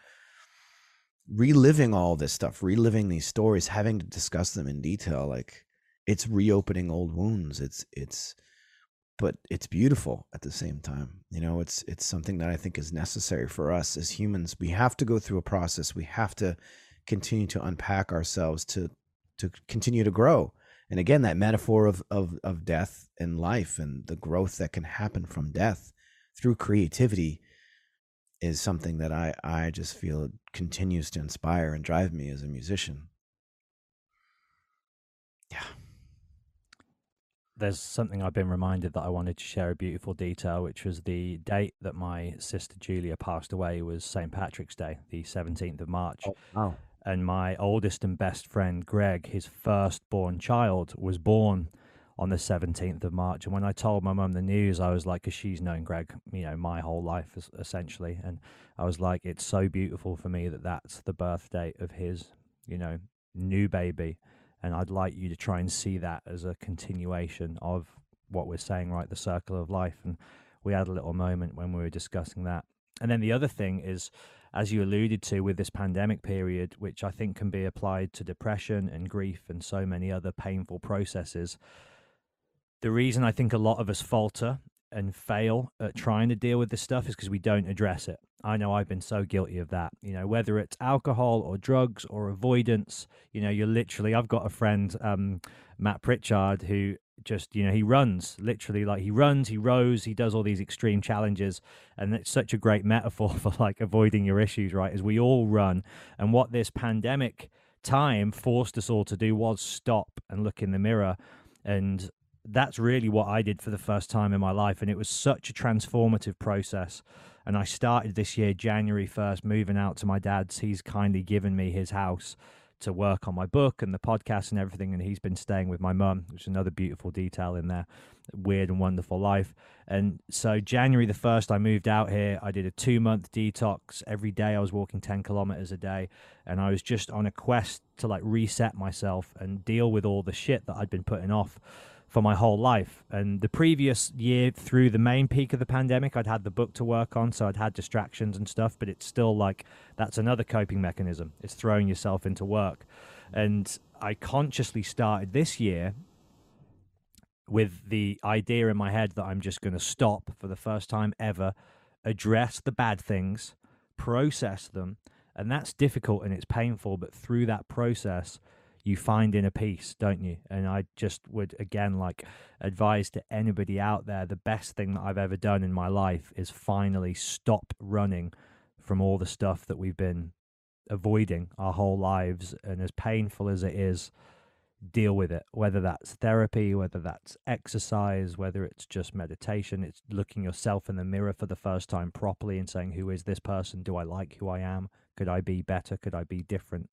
reliving all this stuff, reliving these stories, having to discuss them in detail. Like it's reopening old wounds. It's it's but it's beautiful at the same time. You know, it's it's something that I think is necessary for us as humans. We have to go through a process. We have to continue to unpack ourselves to to continue to grow. And again, that metaphor of of of death and life and the growth that can happen from death through creativity is something that I I just feel continues to inspire and drive me as a musician. Yeah.
There's something I've been reminded that I wanted to share a beautiful detail, which was the date that my sister Julia passed away was St. Patrick's Day, the 17th of March.
Oh, wow.
And my oldest and best friend, Greg, his firstborn child, was born on the 17th of March. And when I told my mum the news, I was like, because she's known Greg, you know, my whole life essentially. And I was like, it's so beautiful for me that that's the birth date of his, you know, new baby. And I'd like you to try and see that as a continuation of what we're saying, right? The circle of life. And we had a little moment when we were discussing that. And then the other thing is, as you alluded to with this pandemic period, which I think can be applied to depression and grief and so many other painful processes, the reason I think a lot of us falter and fail at trying to deal with this stuff is because we don't address it. I know I've been so guilty of that. You know, whether it's alcohol or drugs or avoidance, you know, you're literally, I've got a friend, um, Matt Pritchard, who just, you know, he runs literally like he runs, he rows, he does all these extreme challenges. And it's such a great metaphor for like avoiding your issues, right? As we all run. And what this pandemic time forced us all to do was stop and look in the mirror and that's really what I did for the first time in my life. And it was such a transformative process. And I started this year, January 1st, moving out to my dad's. He's kindly given me his house to work on my book and the podcast and everything. And he's been staying with my mum, which is another beautiful detail in there. Weird and wonderful life. And so, January the 1st, I moved out here. I did a two month detox. Every day I was walking 10 kilometers a day. And I was just on a quest to like reset myself and deal with all the shit that I'd been putting off for my whole life. And the previous year, through the main peak of the pandemic, I'd had the book to work on, so I'd had distractions and stuff, but it's still like that's another coping mechanism. It's throwing yourself into work. And I consciously started this year with the idea in my head that I'm just going to stop for the first time ever, address the bad things, process them. And that's difficult and it's painful, but through that process, you find in a piece, don't you? And I just would again like advise to anybody out there the best thing that I've ever done in my life is finally stop running from all the stuff that we've been avoiding our whole lives and as painful as it is deal with it. Whether that's therapy whether that's exercise whether it's just meditation it's looking yourself in the mirror for the first time properly and saying who is this person? Do i like who i am? Could i be better? Could i be different?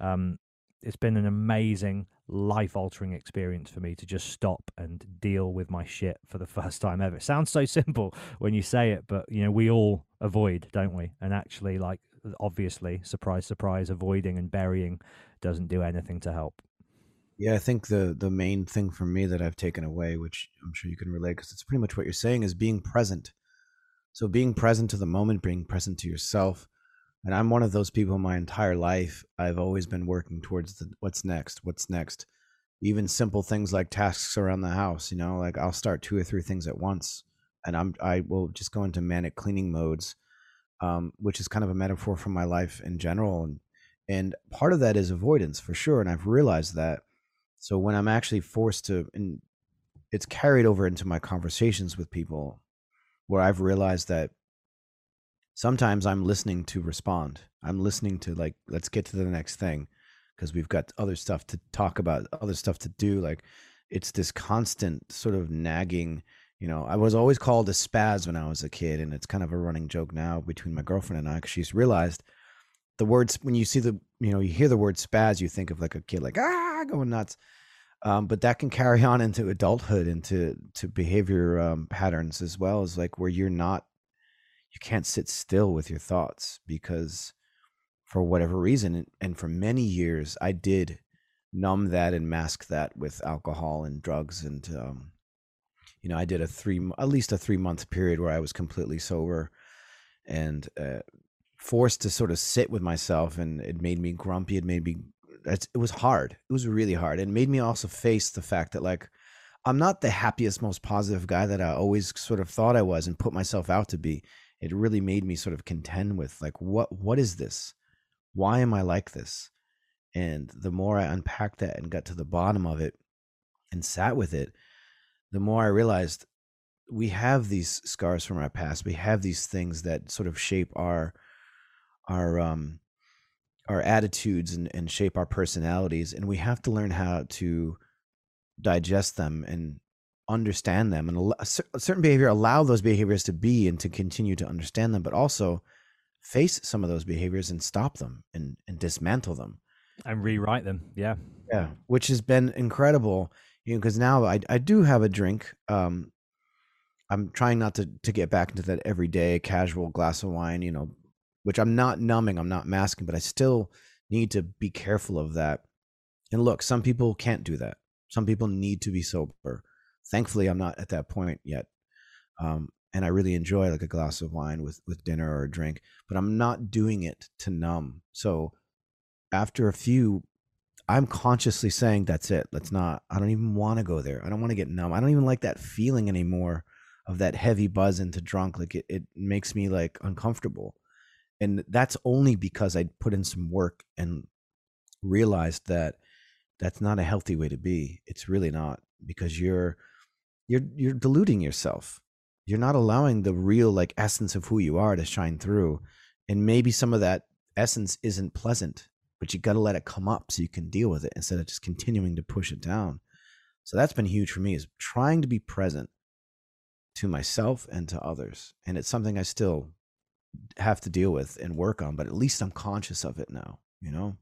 Um, it's been an amazing life altering experience for me to just stop and deal with my shit for the first time ever. It sounds so simple when you say it, but you know, we all avoid, don't we? And actually like obviously, surprise surprise, avoiding and burying doesn't do anything to help.
Yeah, I think the the main thing for me that I've taken away, which I'm sure you can relate because it's pretty much what you're saying is being present. So being present to the moment, being present to yourself, and i'm one of those people my entire life i've always been working towards the what's next what's next. Even simple things like tasks around the house you know like i'll start two or three things at once and i'm i will just go into manic cleaning modes um, which is kind of a metaphor for my life in general and and part of that is avoidance for sure and i've realized that. So when i'm actually forced to and it's carried over into my conversations with people where i've realized that sometimes I'm listening to respond. I'm listening to like, let's get to the next thing because we've got other stuff to talk about, other stuff to do. Like, it's this constant sort of nagging. You know, I was always called a spaz when I was a kid, and it's kind of a running joke now between my girlfriend and I because she's realized the words when you see the you know you hear the word spaz, you think of like a kid like ah going nuts. Um, but that can carry on into adulthood, into to behavior um, patterns as well as like where you're not you can't sit still with your thoughts because for whatever reason and for many years i did numb that and mask that with alcohol and drugs and um, you know, I did a three, at least a three month period where I was completely sober and uh, forced to sort of sit with myself. And it made me grumpy. It made me, it was hard. It was really hard. It made me also face the fact that, like, I'm not the happiest, most positive guy that I always sort of thought I was and put myself out to be. It really made me sort of contend with, like, what, what is this? Why am I like this? And the more I unpacked that and got to the bottom of it and sat with it, the more I realized we have these scars from our past. We have these things that sort of shape our our um our attitudes and, and shape our personalities and we have to learn how to digest them and understand them and a certain behavior allow those behaviors to be and to continue to understand them but also face some of those behaviors and stop them and, and dismantle them
and rewrite them yeah
yeah which has been incredible you know, because now I I do have a drink. Um, I'm trying not to to get back into that everyday casual glass of wine, you know, which I'm not numbing, I'm not masking, but I still need to be careful of that. And look, some people can't do that. Some people need to be sober. Thankfully, I'm not at that point yet. Um, and I really enjoy like a glass of wine with with dinner or a drink, but I'm not doing it to numb. So after a few I'm consciously saying that's it. Let's not. I don't even want to go there. I don't want to get numb. I don't even like that feeling anymore of that heavy buzz into drunk. Like it, it makes me like uncomfortable. And that's only because I put in some work and realized that that's not a healthy way to be. It's really not because you're you're you're deluding yourself. You're not allowing the real like essence of who you are to shine through. And maybe some of that essence isn't pleasant but you got to let it come up so you can deal with it instead of just continuing to push it down. So that's been huge for me is trying to be present to myself and to others. And it's something I still have to deal with and work on, but at least I'm conscious of it now, you know?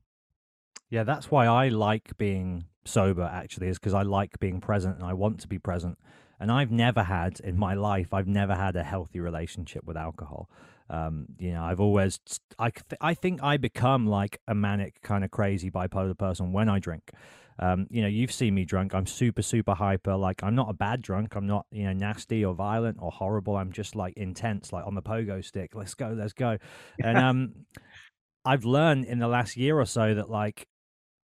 Yeah, that's why I like being sober actually is because I like being present and I want to be present. And I've never had in my life, I've never had a healthy relationship with alcohol. Um, you know, I've always, I, I think I become like a manic kind of crazy bipolar person when I drink. Um, you know, you've seen me drunk. I'm super, super hyper. Like, I'm not a bad drunk. I'm not, you know, nasty or violent or horrible. I'm just like intense, like on the pogo stick. Let's go, let's go. And um, I've learned in the last year or so that like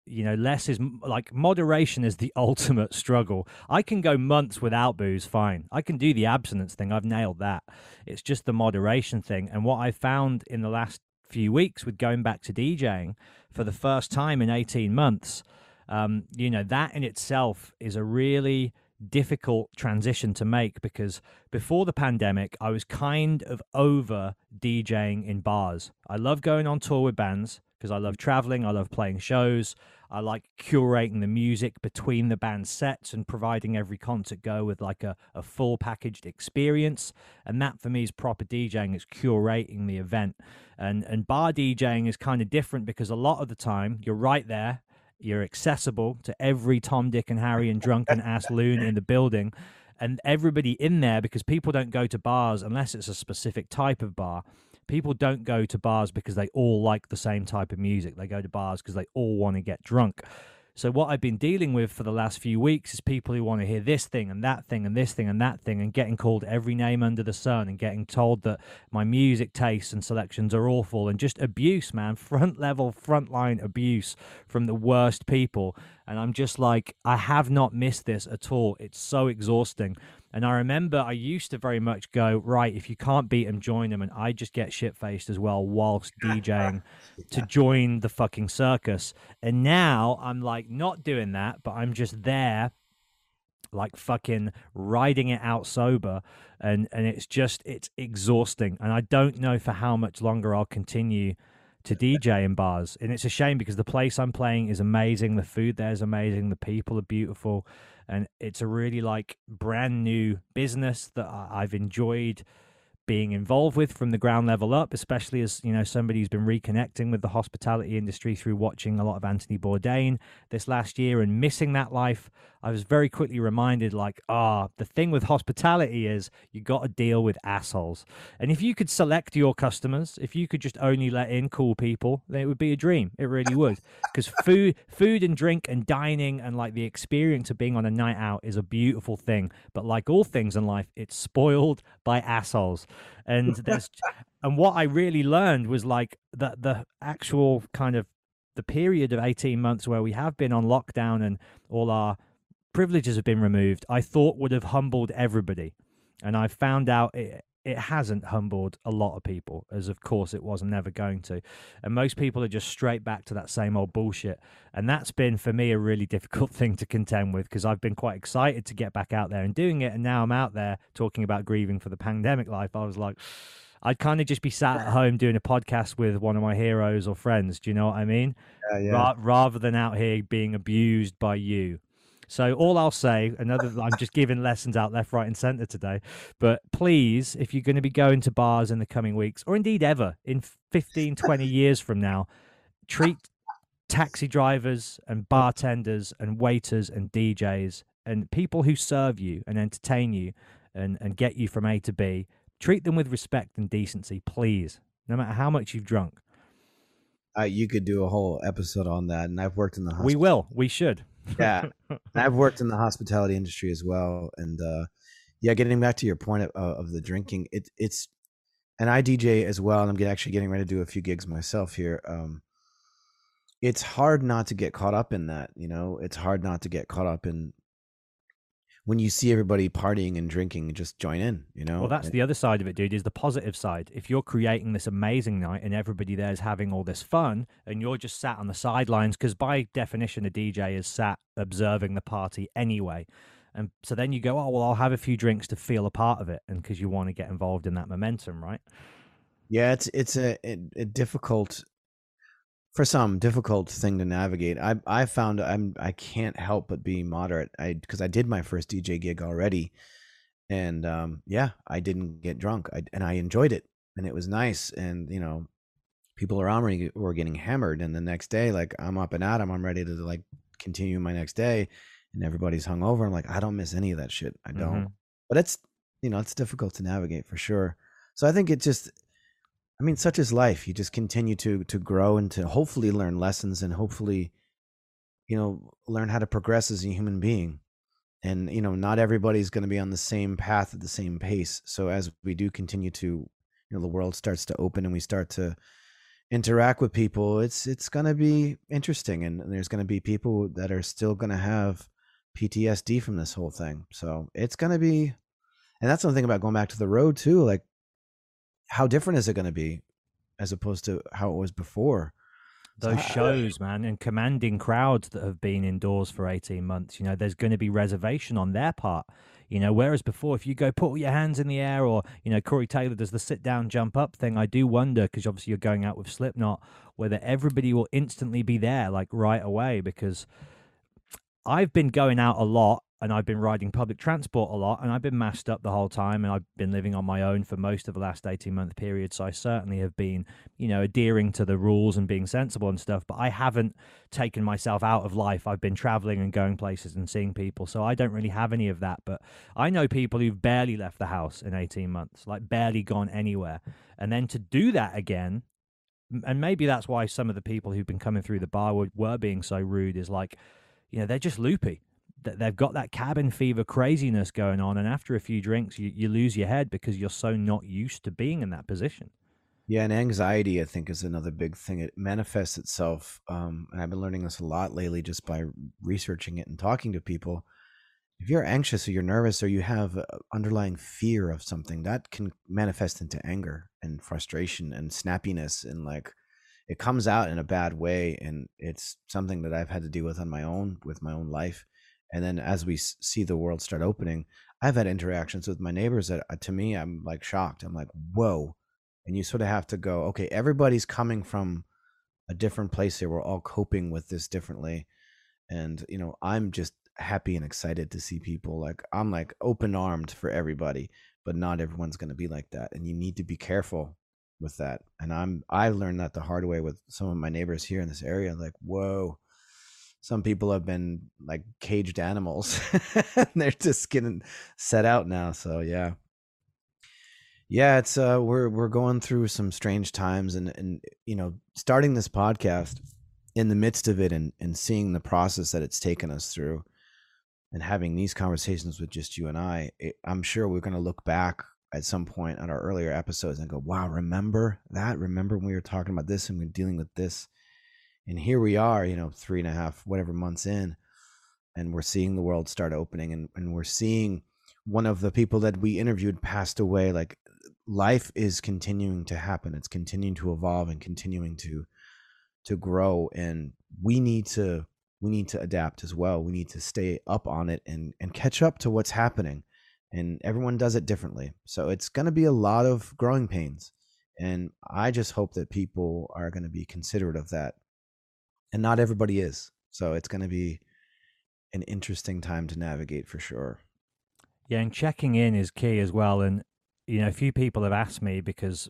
you know less is like moderation is the ultimate struggle. I can go months without booze fine. I can do the abstinence thing. I've nailed that. It's just the moderation thing. And what i found in the last few weeks with going back to djing for the first time in 18 months um, you know that in itself is a really difficult transition to make because before the pandemic i was kind of over djing in bars. I love going on tour with bands because I love traveling, I love playing shows, I like curating the music between the band sets and providing every concert go with like a, a full packaged experience. And that for me is proper DJing, it's curating the event. And and bar DJing is kind of different because a lot of the time you're right there, you're accessible to every Tom, Dick, and Harry and drunken ass loon in the building. And everybody in there, because people don't go to bars unless it's a specific type of bar people don't go to bars because they all like the same type of music. They go to bars because they all want to get drunk. So what I've been dealing with for the last few weeks is people who want to hear this thing and that thing and this thing and that thing and getting called every name under the sun and getting told that my music tastes and selections are awful and just abuse, man, front level, frontline abuse from the worst people. And I'm just like, I have not missed this at all. It's so exhausting. And I remember I used to very much go, right, if you can't beat them, join them. And I just get shit faced as well whilst DJing to join the fucking circus. And now I'm like not doing that, but I'm just there like fucking riding it out sober. And and it's just it's exhausting. And i don't know for how much longer i'll continue to dj in bars. And it's a shame because the place i'm playing is amazing. The food there is amazing. The people are beautiful and it's a really like brand new business that I've enjoyed being involved with from the ground level up, especially as you know somebody who's been reconnecting with the hospitality industry through watching a lot of Anthony Bourdain this last year and missing that life. I was very quickly reminded, like, ah, oh, the thing with hospitality is you got to deal with assholes. And if you could select your customers, if you could just only let in cool people, then it would be a dream. It really would. Because food, food and drink and dining and like the experience of being on a night out is a beautiful thing. But like all things in life, it's spoiled by assholes. And there's, and what I really learned was like that the actual kind of the period of 18 months where we have been on lockdown and all our privileges have been removed, I thought would have humbled everybody. And I found out it, it hasn't humbled a lot of people, as of course it was never going to. And most people are just straight back to that same old bullshit. And that's been for me a really difficult thing to contend with because I've been quite excited to get back out there and doing it. And now I'm out there talking about grieving for the pandemic life. I was like, I'd kind of just be sat at home doing a podcast with one of my heroes or friends. Do you know what I mean?
Yeah, yeah.
Ra- rather than out here being abused by you. So all I'll say, another, I'm just giving lessons out left, right, and centre today. But please, if you're going to be going to bars in the coming weeks, or indeed ever in 15, 20 years from now, treat taxi drivers and bartenders and waiters and DJs and people who serve you and entertain you and, and get you from A to B, treat them with respect and decency, please, no matter how much you've drunk.
Uh, you could do a whole episode on that, and I've worked in the.
We will. We should
yeah, I've worked in the hospitality industry as well, and uh, yeah, getting back to your point of, of the drinking, it, it's and I DJ as well, and I'm get, actually getting ready to do a few gigs myself here. Um, it's hard not to get caught up in that, you know. It's hard not to get caught up in when you see everybody partying and drinking, just join in, you know?
Well, that's the other side of it, dude, is the positive side. If you're creating this amazing night and everybody there is having all this fun and you're just sat on the sidelines, because by definition, a DJ is sat observing the party anyway. And so then you go, oh, well, I'll have a few drinks to feel a part of it. And because you want to get involved in that momentum, right?
Yeah, it's it's a, a difficult for some difficult thing to navigate. I I found I'm I can't help but be moderate. I because I did my first DJ gig already, and um, yeah, I didn't get drunk. I and I enjoyed it, and it was nice. And you know, people around me were getting hammered, and the next day, like I'm up and at 'em, I'm ready to like continue my next day, and everybody's hungover. I'm like, I don't miss any of that shit. I don't. Mm-hmm. But it's you know, it's difficult to navigate for sure. So I think it just I mean, such is life. You just continue to to grow and to hopefully learn lessons and hopefully, you know, learn how to progress as a human being. And you know, not everybody's going to be on the same path at the same pace. So as we do continue to, you know, the world starts to open and we start to interact with people, it's it's going to be interesting, and, there's going to be people that are still going to have PTSD from this whole thing. So it's going to be, and that's something about going back to the road too. Like how different is it going to be as opposed to how it was before?
Those shows, man, and commanding crowds that have been indoors for 18 months, you know, there's going to be reservation on their part. You know, whereas before, if you go put your hands in the air, or you know, Corey Taylor does the sit down, jump up thing, I do wonder because obviously you're going out with Slipknot, whether everybody will instantly be there like right away. Because I've been going out a lot and I've been riding public transport a lot and I've been masked up the whole time and I've been living on my own for most of the last 18 month period so I certainly have been you know adhering to the rules and being sensible and stuff but I haven't taken myself out of life. I've been traveling and going places and seeing people so I don't really have any of that but I know people who've barely left the house in 18 months like barely gone anywhere and then to do that again and maybe that's why some of the people who've been coming through the bar were, were being so rude is like you know they're just loopy they've got that cabin fever craziness going on, and after a few drinks, you, you lose your head because you're so not used to being in that position.
Yeah, and anxiety, I think, is another big thing. It manifests itself, um, and I've been learning this a lot lately just by researching it and talking to people. If you're anxious or you're nervous or you have underlying fear of something, that can manifest into anger and frustration and snappiness, and like it comes out in a bad way. And it's something that I've had to deal with on my own, with my own life and then as we see the world start opening i've had interactions with my neighbors that uh, to me i'm like shocked. I'm like whoa. And you sort of have to go okay everybody's coming from a different place here. We're all coping with this differently. And you know i'm just happy and excited to see people like i'm like open armed for everybody but not everyone's going to be like that and you need to be careful with that. And i'm i learned that the hard way with some of my neighbors here in this area like whoa some people have been like caged animals they're just getting set out now so yeah yeah it's uh we're we're going through some strange times and and you know starting this podcast in the midst of it and and seeing the process that it's taken us through and having these conversations with just you and I, it, I'm sure we're going to look back at some point on our earlier episodes and go, wow, remember that? Remember when we were talking about this and we are dealing with this? And here we are, you know, three and a half, whatever months in, and we're seeing the world start opening and, and we're seeing one of the people that we interviewed passed away. Like life is continuing to happen. It's continuing to evolve and continuing to to grow. And we need to we need to adapt as well. We need to stay up on it and and catch up to what's happening. And everyone does it differently. So it's going to be a lot of growing pains. And I just hope that people are going to be considerate of that. And not everybody is. So it's going to be an interesting time to navigate for sure.
Yeah, and checking in is key as well. And, you know, a few people have asked me because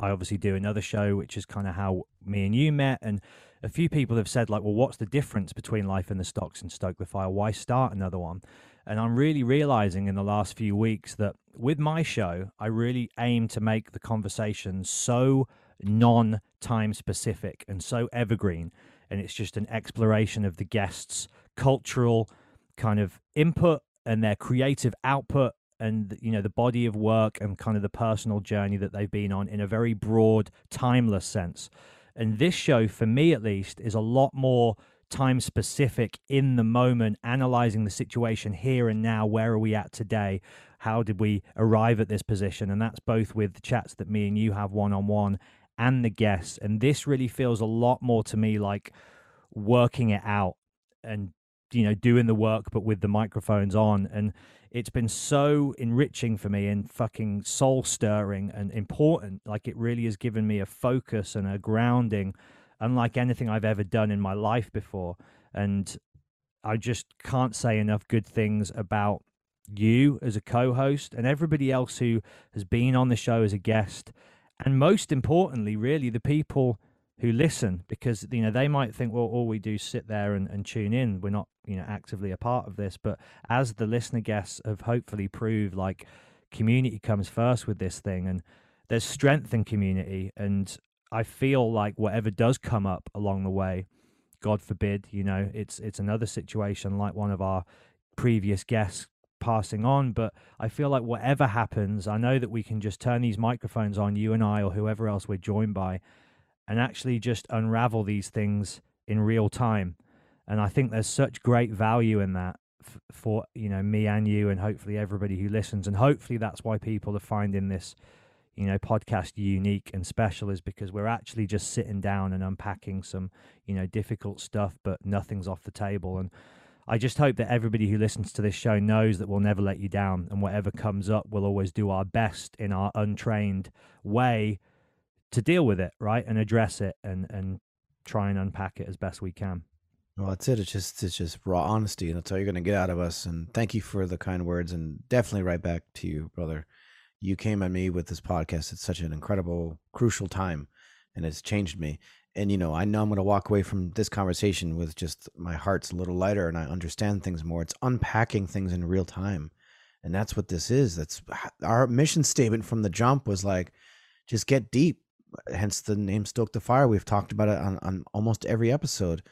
I obviously do another show, which is kind of how me and you met. And a few people have said, like, well, what's the difference between Life in the Stocks and Stoke the Fire? Why start another one? And I'm really realizing in the last few weeks that with my show, I really aim to make the conversation so non time specific and so evergreen. And it's just an exploration of the guests' cultural kind of input and their creative output and you know the body of work and kind of the personal journey that they've been on in a very broad timeless sense and this show, for me at least, is a lot more time specific in the moment, analyzing the situation here and now. Where are we at today? How did we arrive at this position? And that's both with the chats that me and you have one on one and the guests. And this really feels a lot more to me like working it out and you know doing the work but with the microphones on and it's been so enriching for me and fucking soul stirring and important. Like it really has given me a focus and a grounding, unlike anything I've ever done in my life before. And I just can't say enough good things about you as a co host and everybody else who has been on the show as a guest. And most importantly, really, the people who listen because you know they might think well all we do is sit there and, and tune in. We're not you know actively a part of this. But as the listener guests have hopefully proved like community comes first with this thing and there's strength in community and i feel like whatever does come up along the way god forbid you know it's it's another situation like one of our previous guests passing on but i feel like whatever happens i know that we can just turn these microphones on you and i or whoever else we're joined by and actually just unravel these things in real time. And I think there's such great value in that f- for you know me and you, and hopefully everybody who listens. And hopefully that's why people are finding this you know podcast unique and special is because we're actually just sitting down and unpacking some you know difficult stuff, but nothing's off the table. And I just hope that everybody who listens to this show knows that we'll never let you down, and whatever comes up, we'll always do our best in our untrained way to deal with it, right, and address it and and try and unpack it as best we can.
Well, that's it. It's just it's just raw honesty, and that's all you're going to get out of us. And thank you for the kind words, and definitely right back to you, brother. You came at me with this podcast at such an incredible, crucial time, and it's changed me. And you know, I know I'm going to walk away from this conversation with just my heart's a little lighter, and I understand things more. It's unpacking things in real time, and that's what this is. That's our mission statement from the jump was like, just get deep, hence the name Stoke the Fire. We've talked about it on, on almost every episode.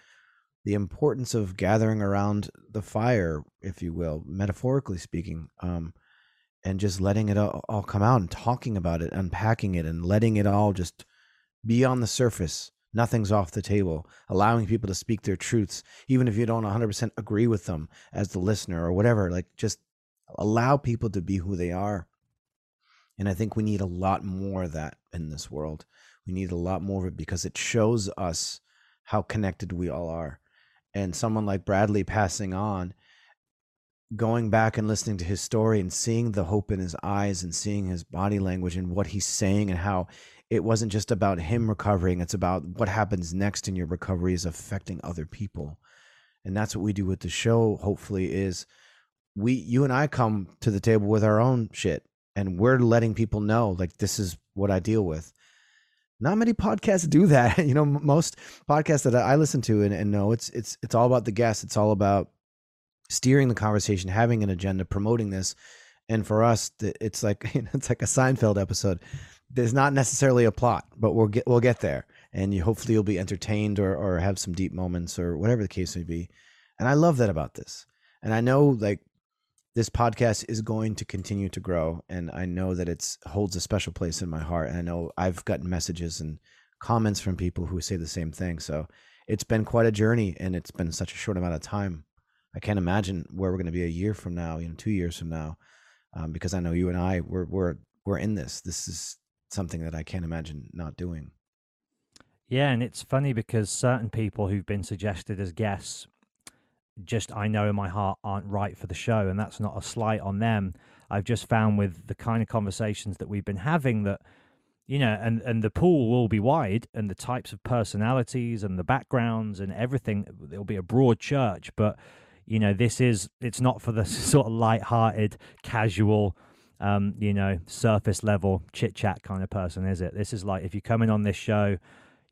The importance of gathering around the fire, if you will, metaphorically speaking, um, and just letting it all, all come out and talking about it, unpacking it, and letting it all just be on the surface. Nothing's off the table. Allowing people to speak their truths, even if you don't 100% agree with them as the listener or whatever. Like, just allow people to be who they are and I think we need a lot more of that in this world. We need a lot more of it because it shows us how connected we all are. And someone like Bradley passing on, going back and listening to his story and seeing the hope in his eyes and seeing his body language and what he's saying and how it wasn't just about him recovering, it's about what happens next in your recovery is affecting other people. And that's what we do with the show, hopefully, is we you and I come to the table with our own shit and we're letting people know like this is what I deal with. Not many podcasts do that. you know, most podcasts that I listen to and, and know it's it's it's all about the guests. It's all about steering the conversation, having an agenda, promoting this. And for us, it's like it's like a Seinfeld episode. There's not necessarily a plot, but we'll get we'll get there, and you hopefully you'll be entertained or or have some deep moments or whatever the case may be. And I love that about this. And I know like this podcast is going to continue to grow and i know that it holds a special place in my heart and i know i've gotten messages and comments from people who say the same thing so it's been quite a journey and it's been such a short amount of time i can't imagine where we're going to be a year from now you know two years from now um, because i know you and i we're we're we're in this this is something that i can't imagine not doing
yeah and it's funny because certain people who've been suggested as guests just I know in my heart aren't right for the show, and that's not a slight on them. I've just found with the kind of conversations that we've been having that you know, and and the pool will be wide, and the types of personalities and the backgrounds and everything. It'll be a broad church, but you know, this is it's not for the sort of light-hearted, casual, um, you know, surface level chit chat kind of person, is it? This is like if you're coming on this show,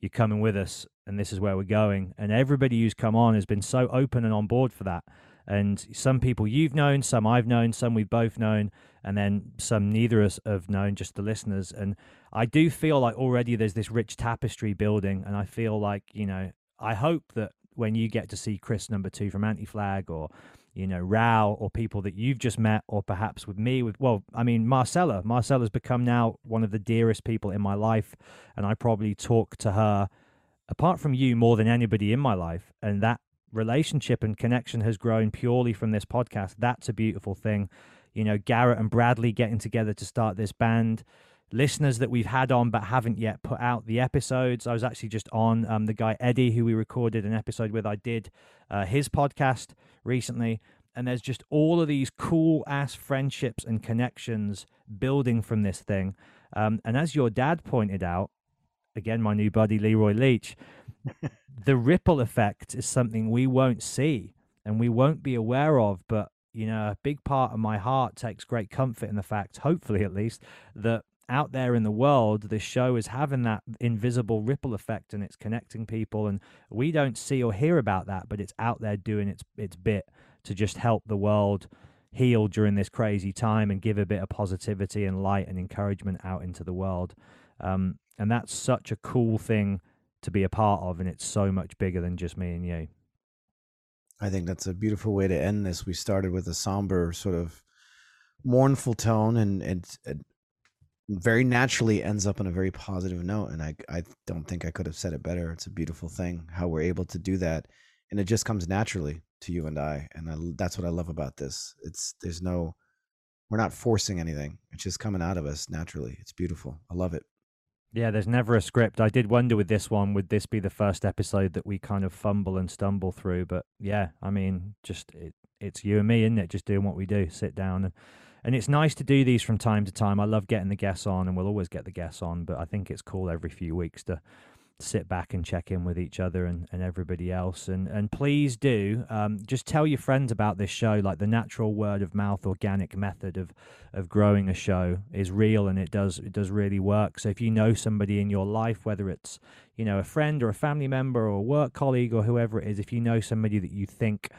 you're coming with us, and this is where we're going. And everybody who's come on has been so open and on board for that. And some people you've known, some I've known, some we've both known, and then some neither of us have known, just the listeners. And I do feel like already there's this rich tapestry building. And I feel like, you know, I hope that when you get to see Chris number two from Anti Flag or you know, Rao or people that you've just met, or perhaps with me, with, well, I mean, Marcella. Marcella's become now one of the dearest people in my life. And I probably talk to her apart from you more than anybody in my life and that relationship and connection has grown purely from this podcast that's a beautiful thing you know garrett and bradley getting together to start this band listeners that we've had on but haven't yet put out the episodes. I was actually just on um, the guy eddie who we recorded an episode with. I did uh, his podcast recently. And there's just all of these cool ass friendships and connections building from this thing. Um, and as your dad pointed out again, my new buddy Leroy Leach, the ripple effect is something we won't see and we won't be aware of. But, you know, a big part of my heart takes great comfort in the fact, hopefully at least, that out there in the world, this show is having that invisible ripple effect and it's connecting people. And we don't see or hear about that, but it's out there doing its, its bit to just help the world heal during this crazy time and give a bit of positivity and light and encouragement out into the world. Um, and that's such a cool thing to be a part of, and it's so much bigger than just me and you.
I think that's a beautiful way to end this. We started with a somber, sort of mournful tone, and it, it very naturally ends up on a very positive note. And I, I don't think I could have said it better. It's a beautiful thing how we're able to do that, and it just comes naturally to you and I. And I, that's what I love about this. It's there's no, we're not forcing anything. It's just coming out of us naturally. It's beautiful. I love it.
Yeah, there's never a script. I did wonder with this one, would this be the first episode that we kind of fumble and stumble through? But yeah, I mean, just it, it's you and me, isn't it? Just doing what we do, sit down and and it's nice to do these from time to time. I love getting the guests on, and we'll always get the guests on. But I think it's cool every few weeks to sit back and check in with each other and, and everybody else. And and please do um, just tell your friends about this show. Like the natural word of mouth, organic method of of growing a show is real and it does it does really work. So if you know somebody in your life, whether it's you know a friend or a family member or a work colleague or whoever it is, if you know somebody that you think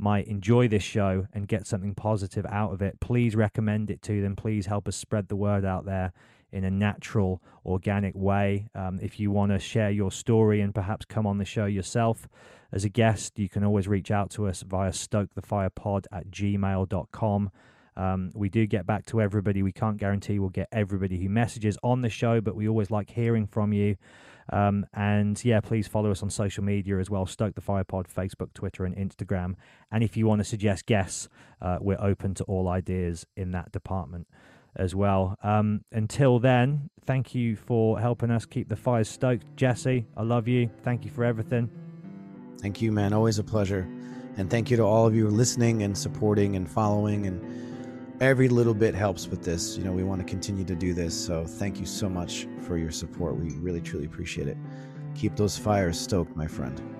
might enjoy this show and get something positive out of it, please recommend it to them. Please help us spread the word out there in a natural, organic way. Um, if you want to share your story and perhaps come on the show yourself as a guest, you can always reach out to us via stokethefirepod at gmail.com. Um, we do get back to everybody. We can't guarantee we'll get everybody who messages on the show, but we always like hearing from you. Um, and yeah, please follow us on social media as well Stoke the Fire Pod, Facebook, Twitter, and Instagram. And if you want to suggest guests, uh, we're open to all ideas in that department as well. Um, until then, thank you for helping us keep the fires stoked. Jesse, I love you. Thank you for everything.
Thank you, man. Always a pleasure. And thank you to all of you listening and supporting and following. And every little bit helps with this. You know, we want to continue to do this. So thank you so much for your support. We really, truly appreciate it. Keep those fires stoked, my friend.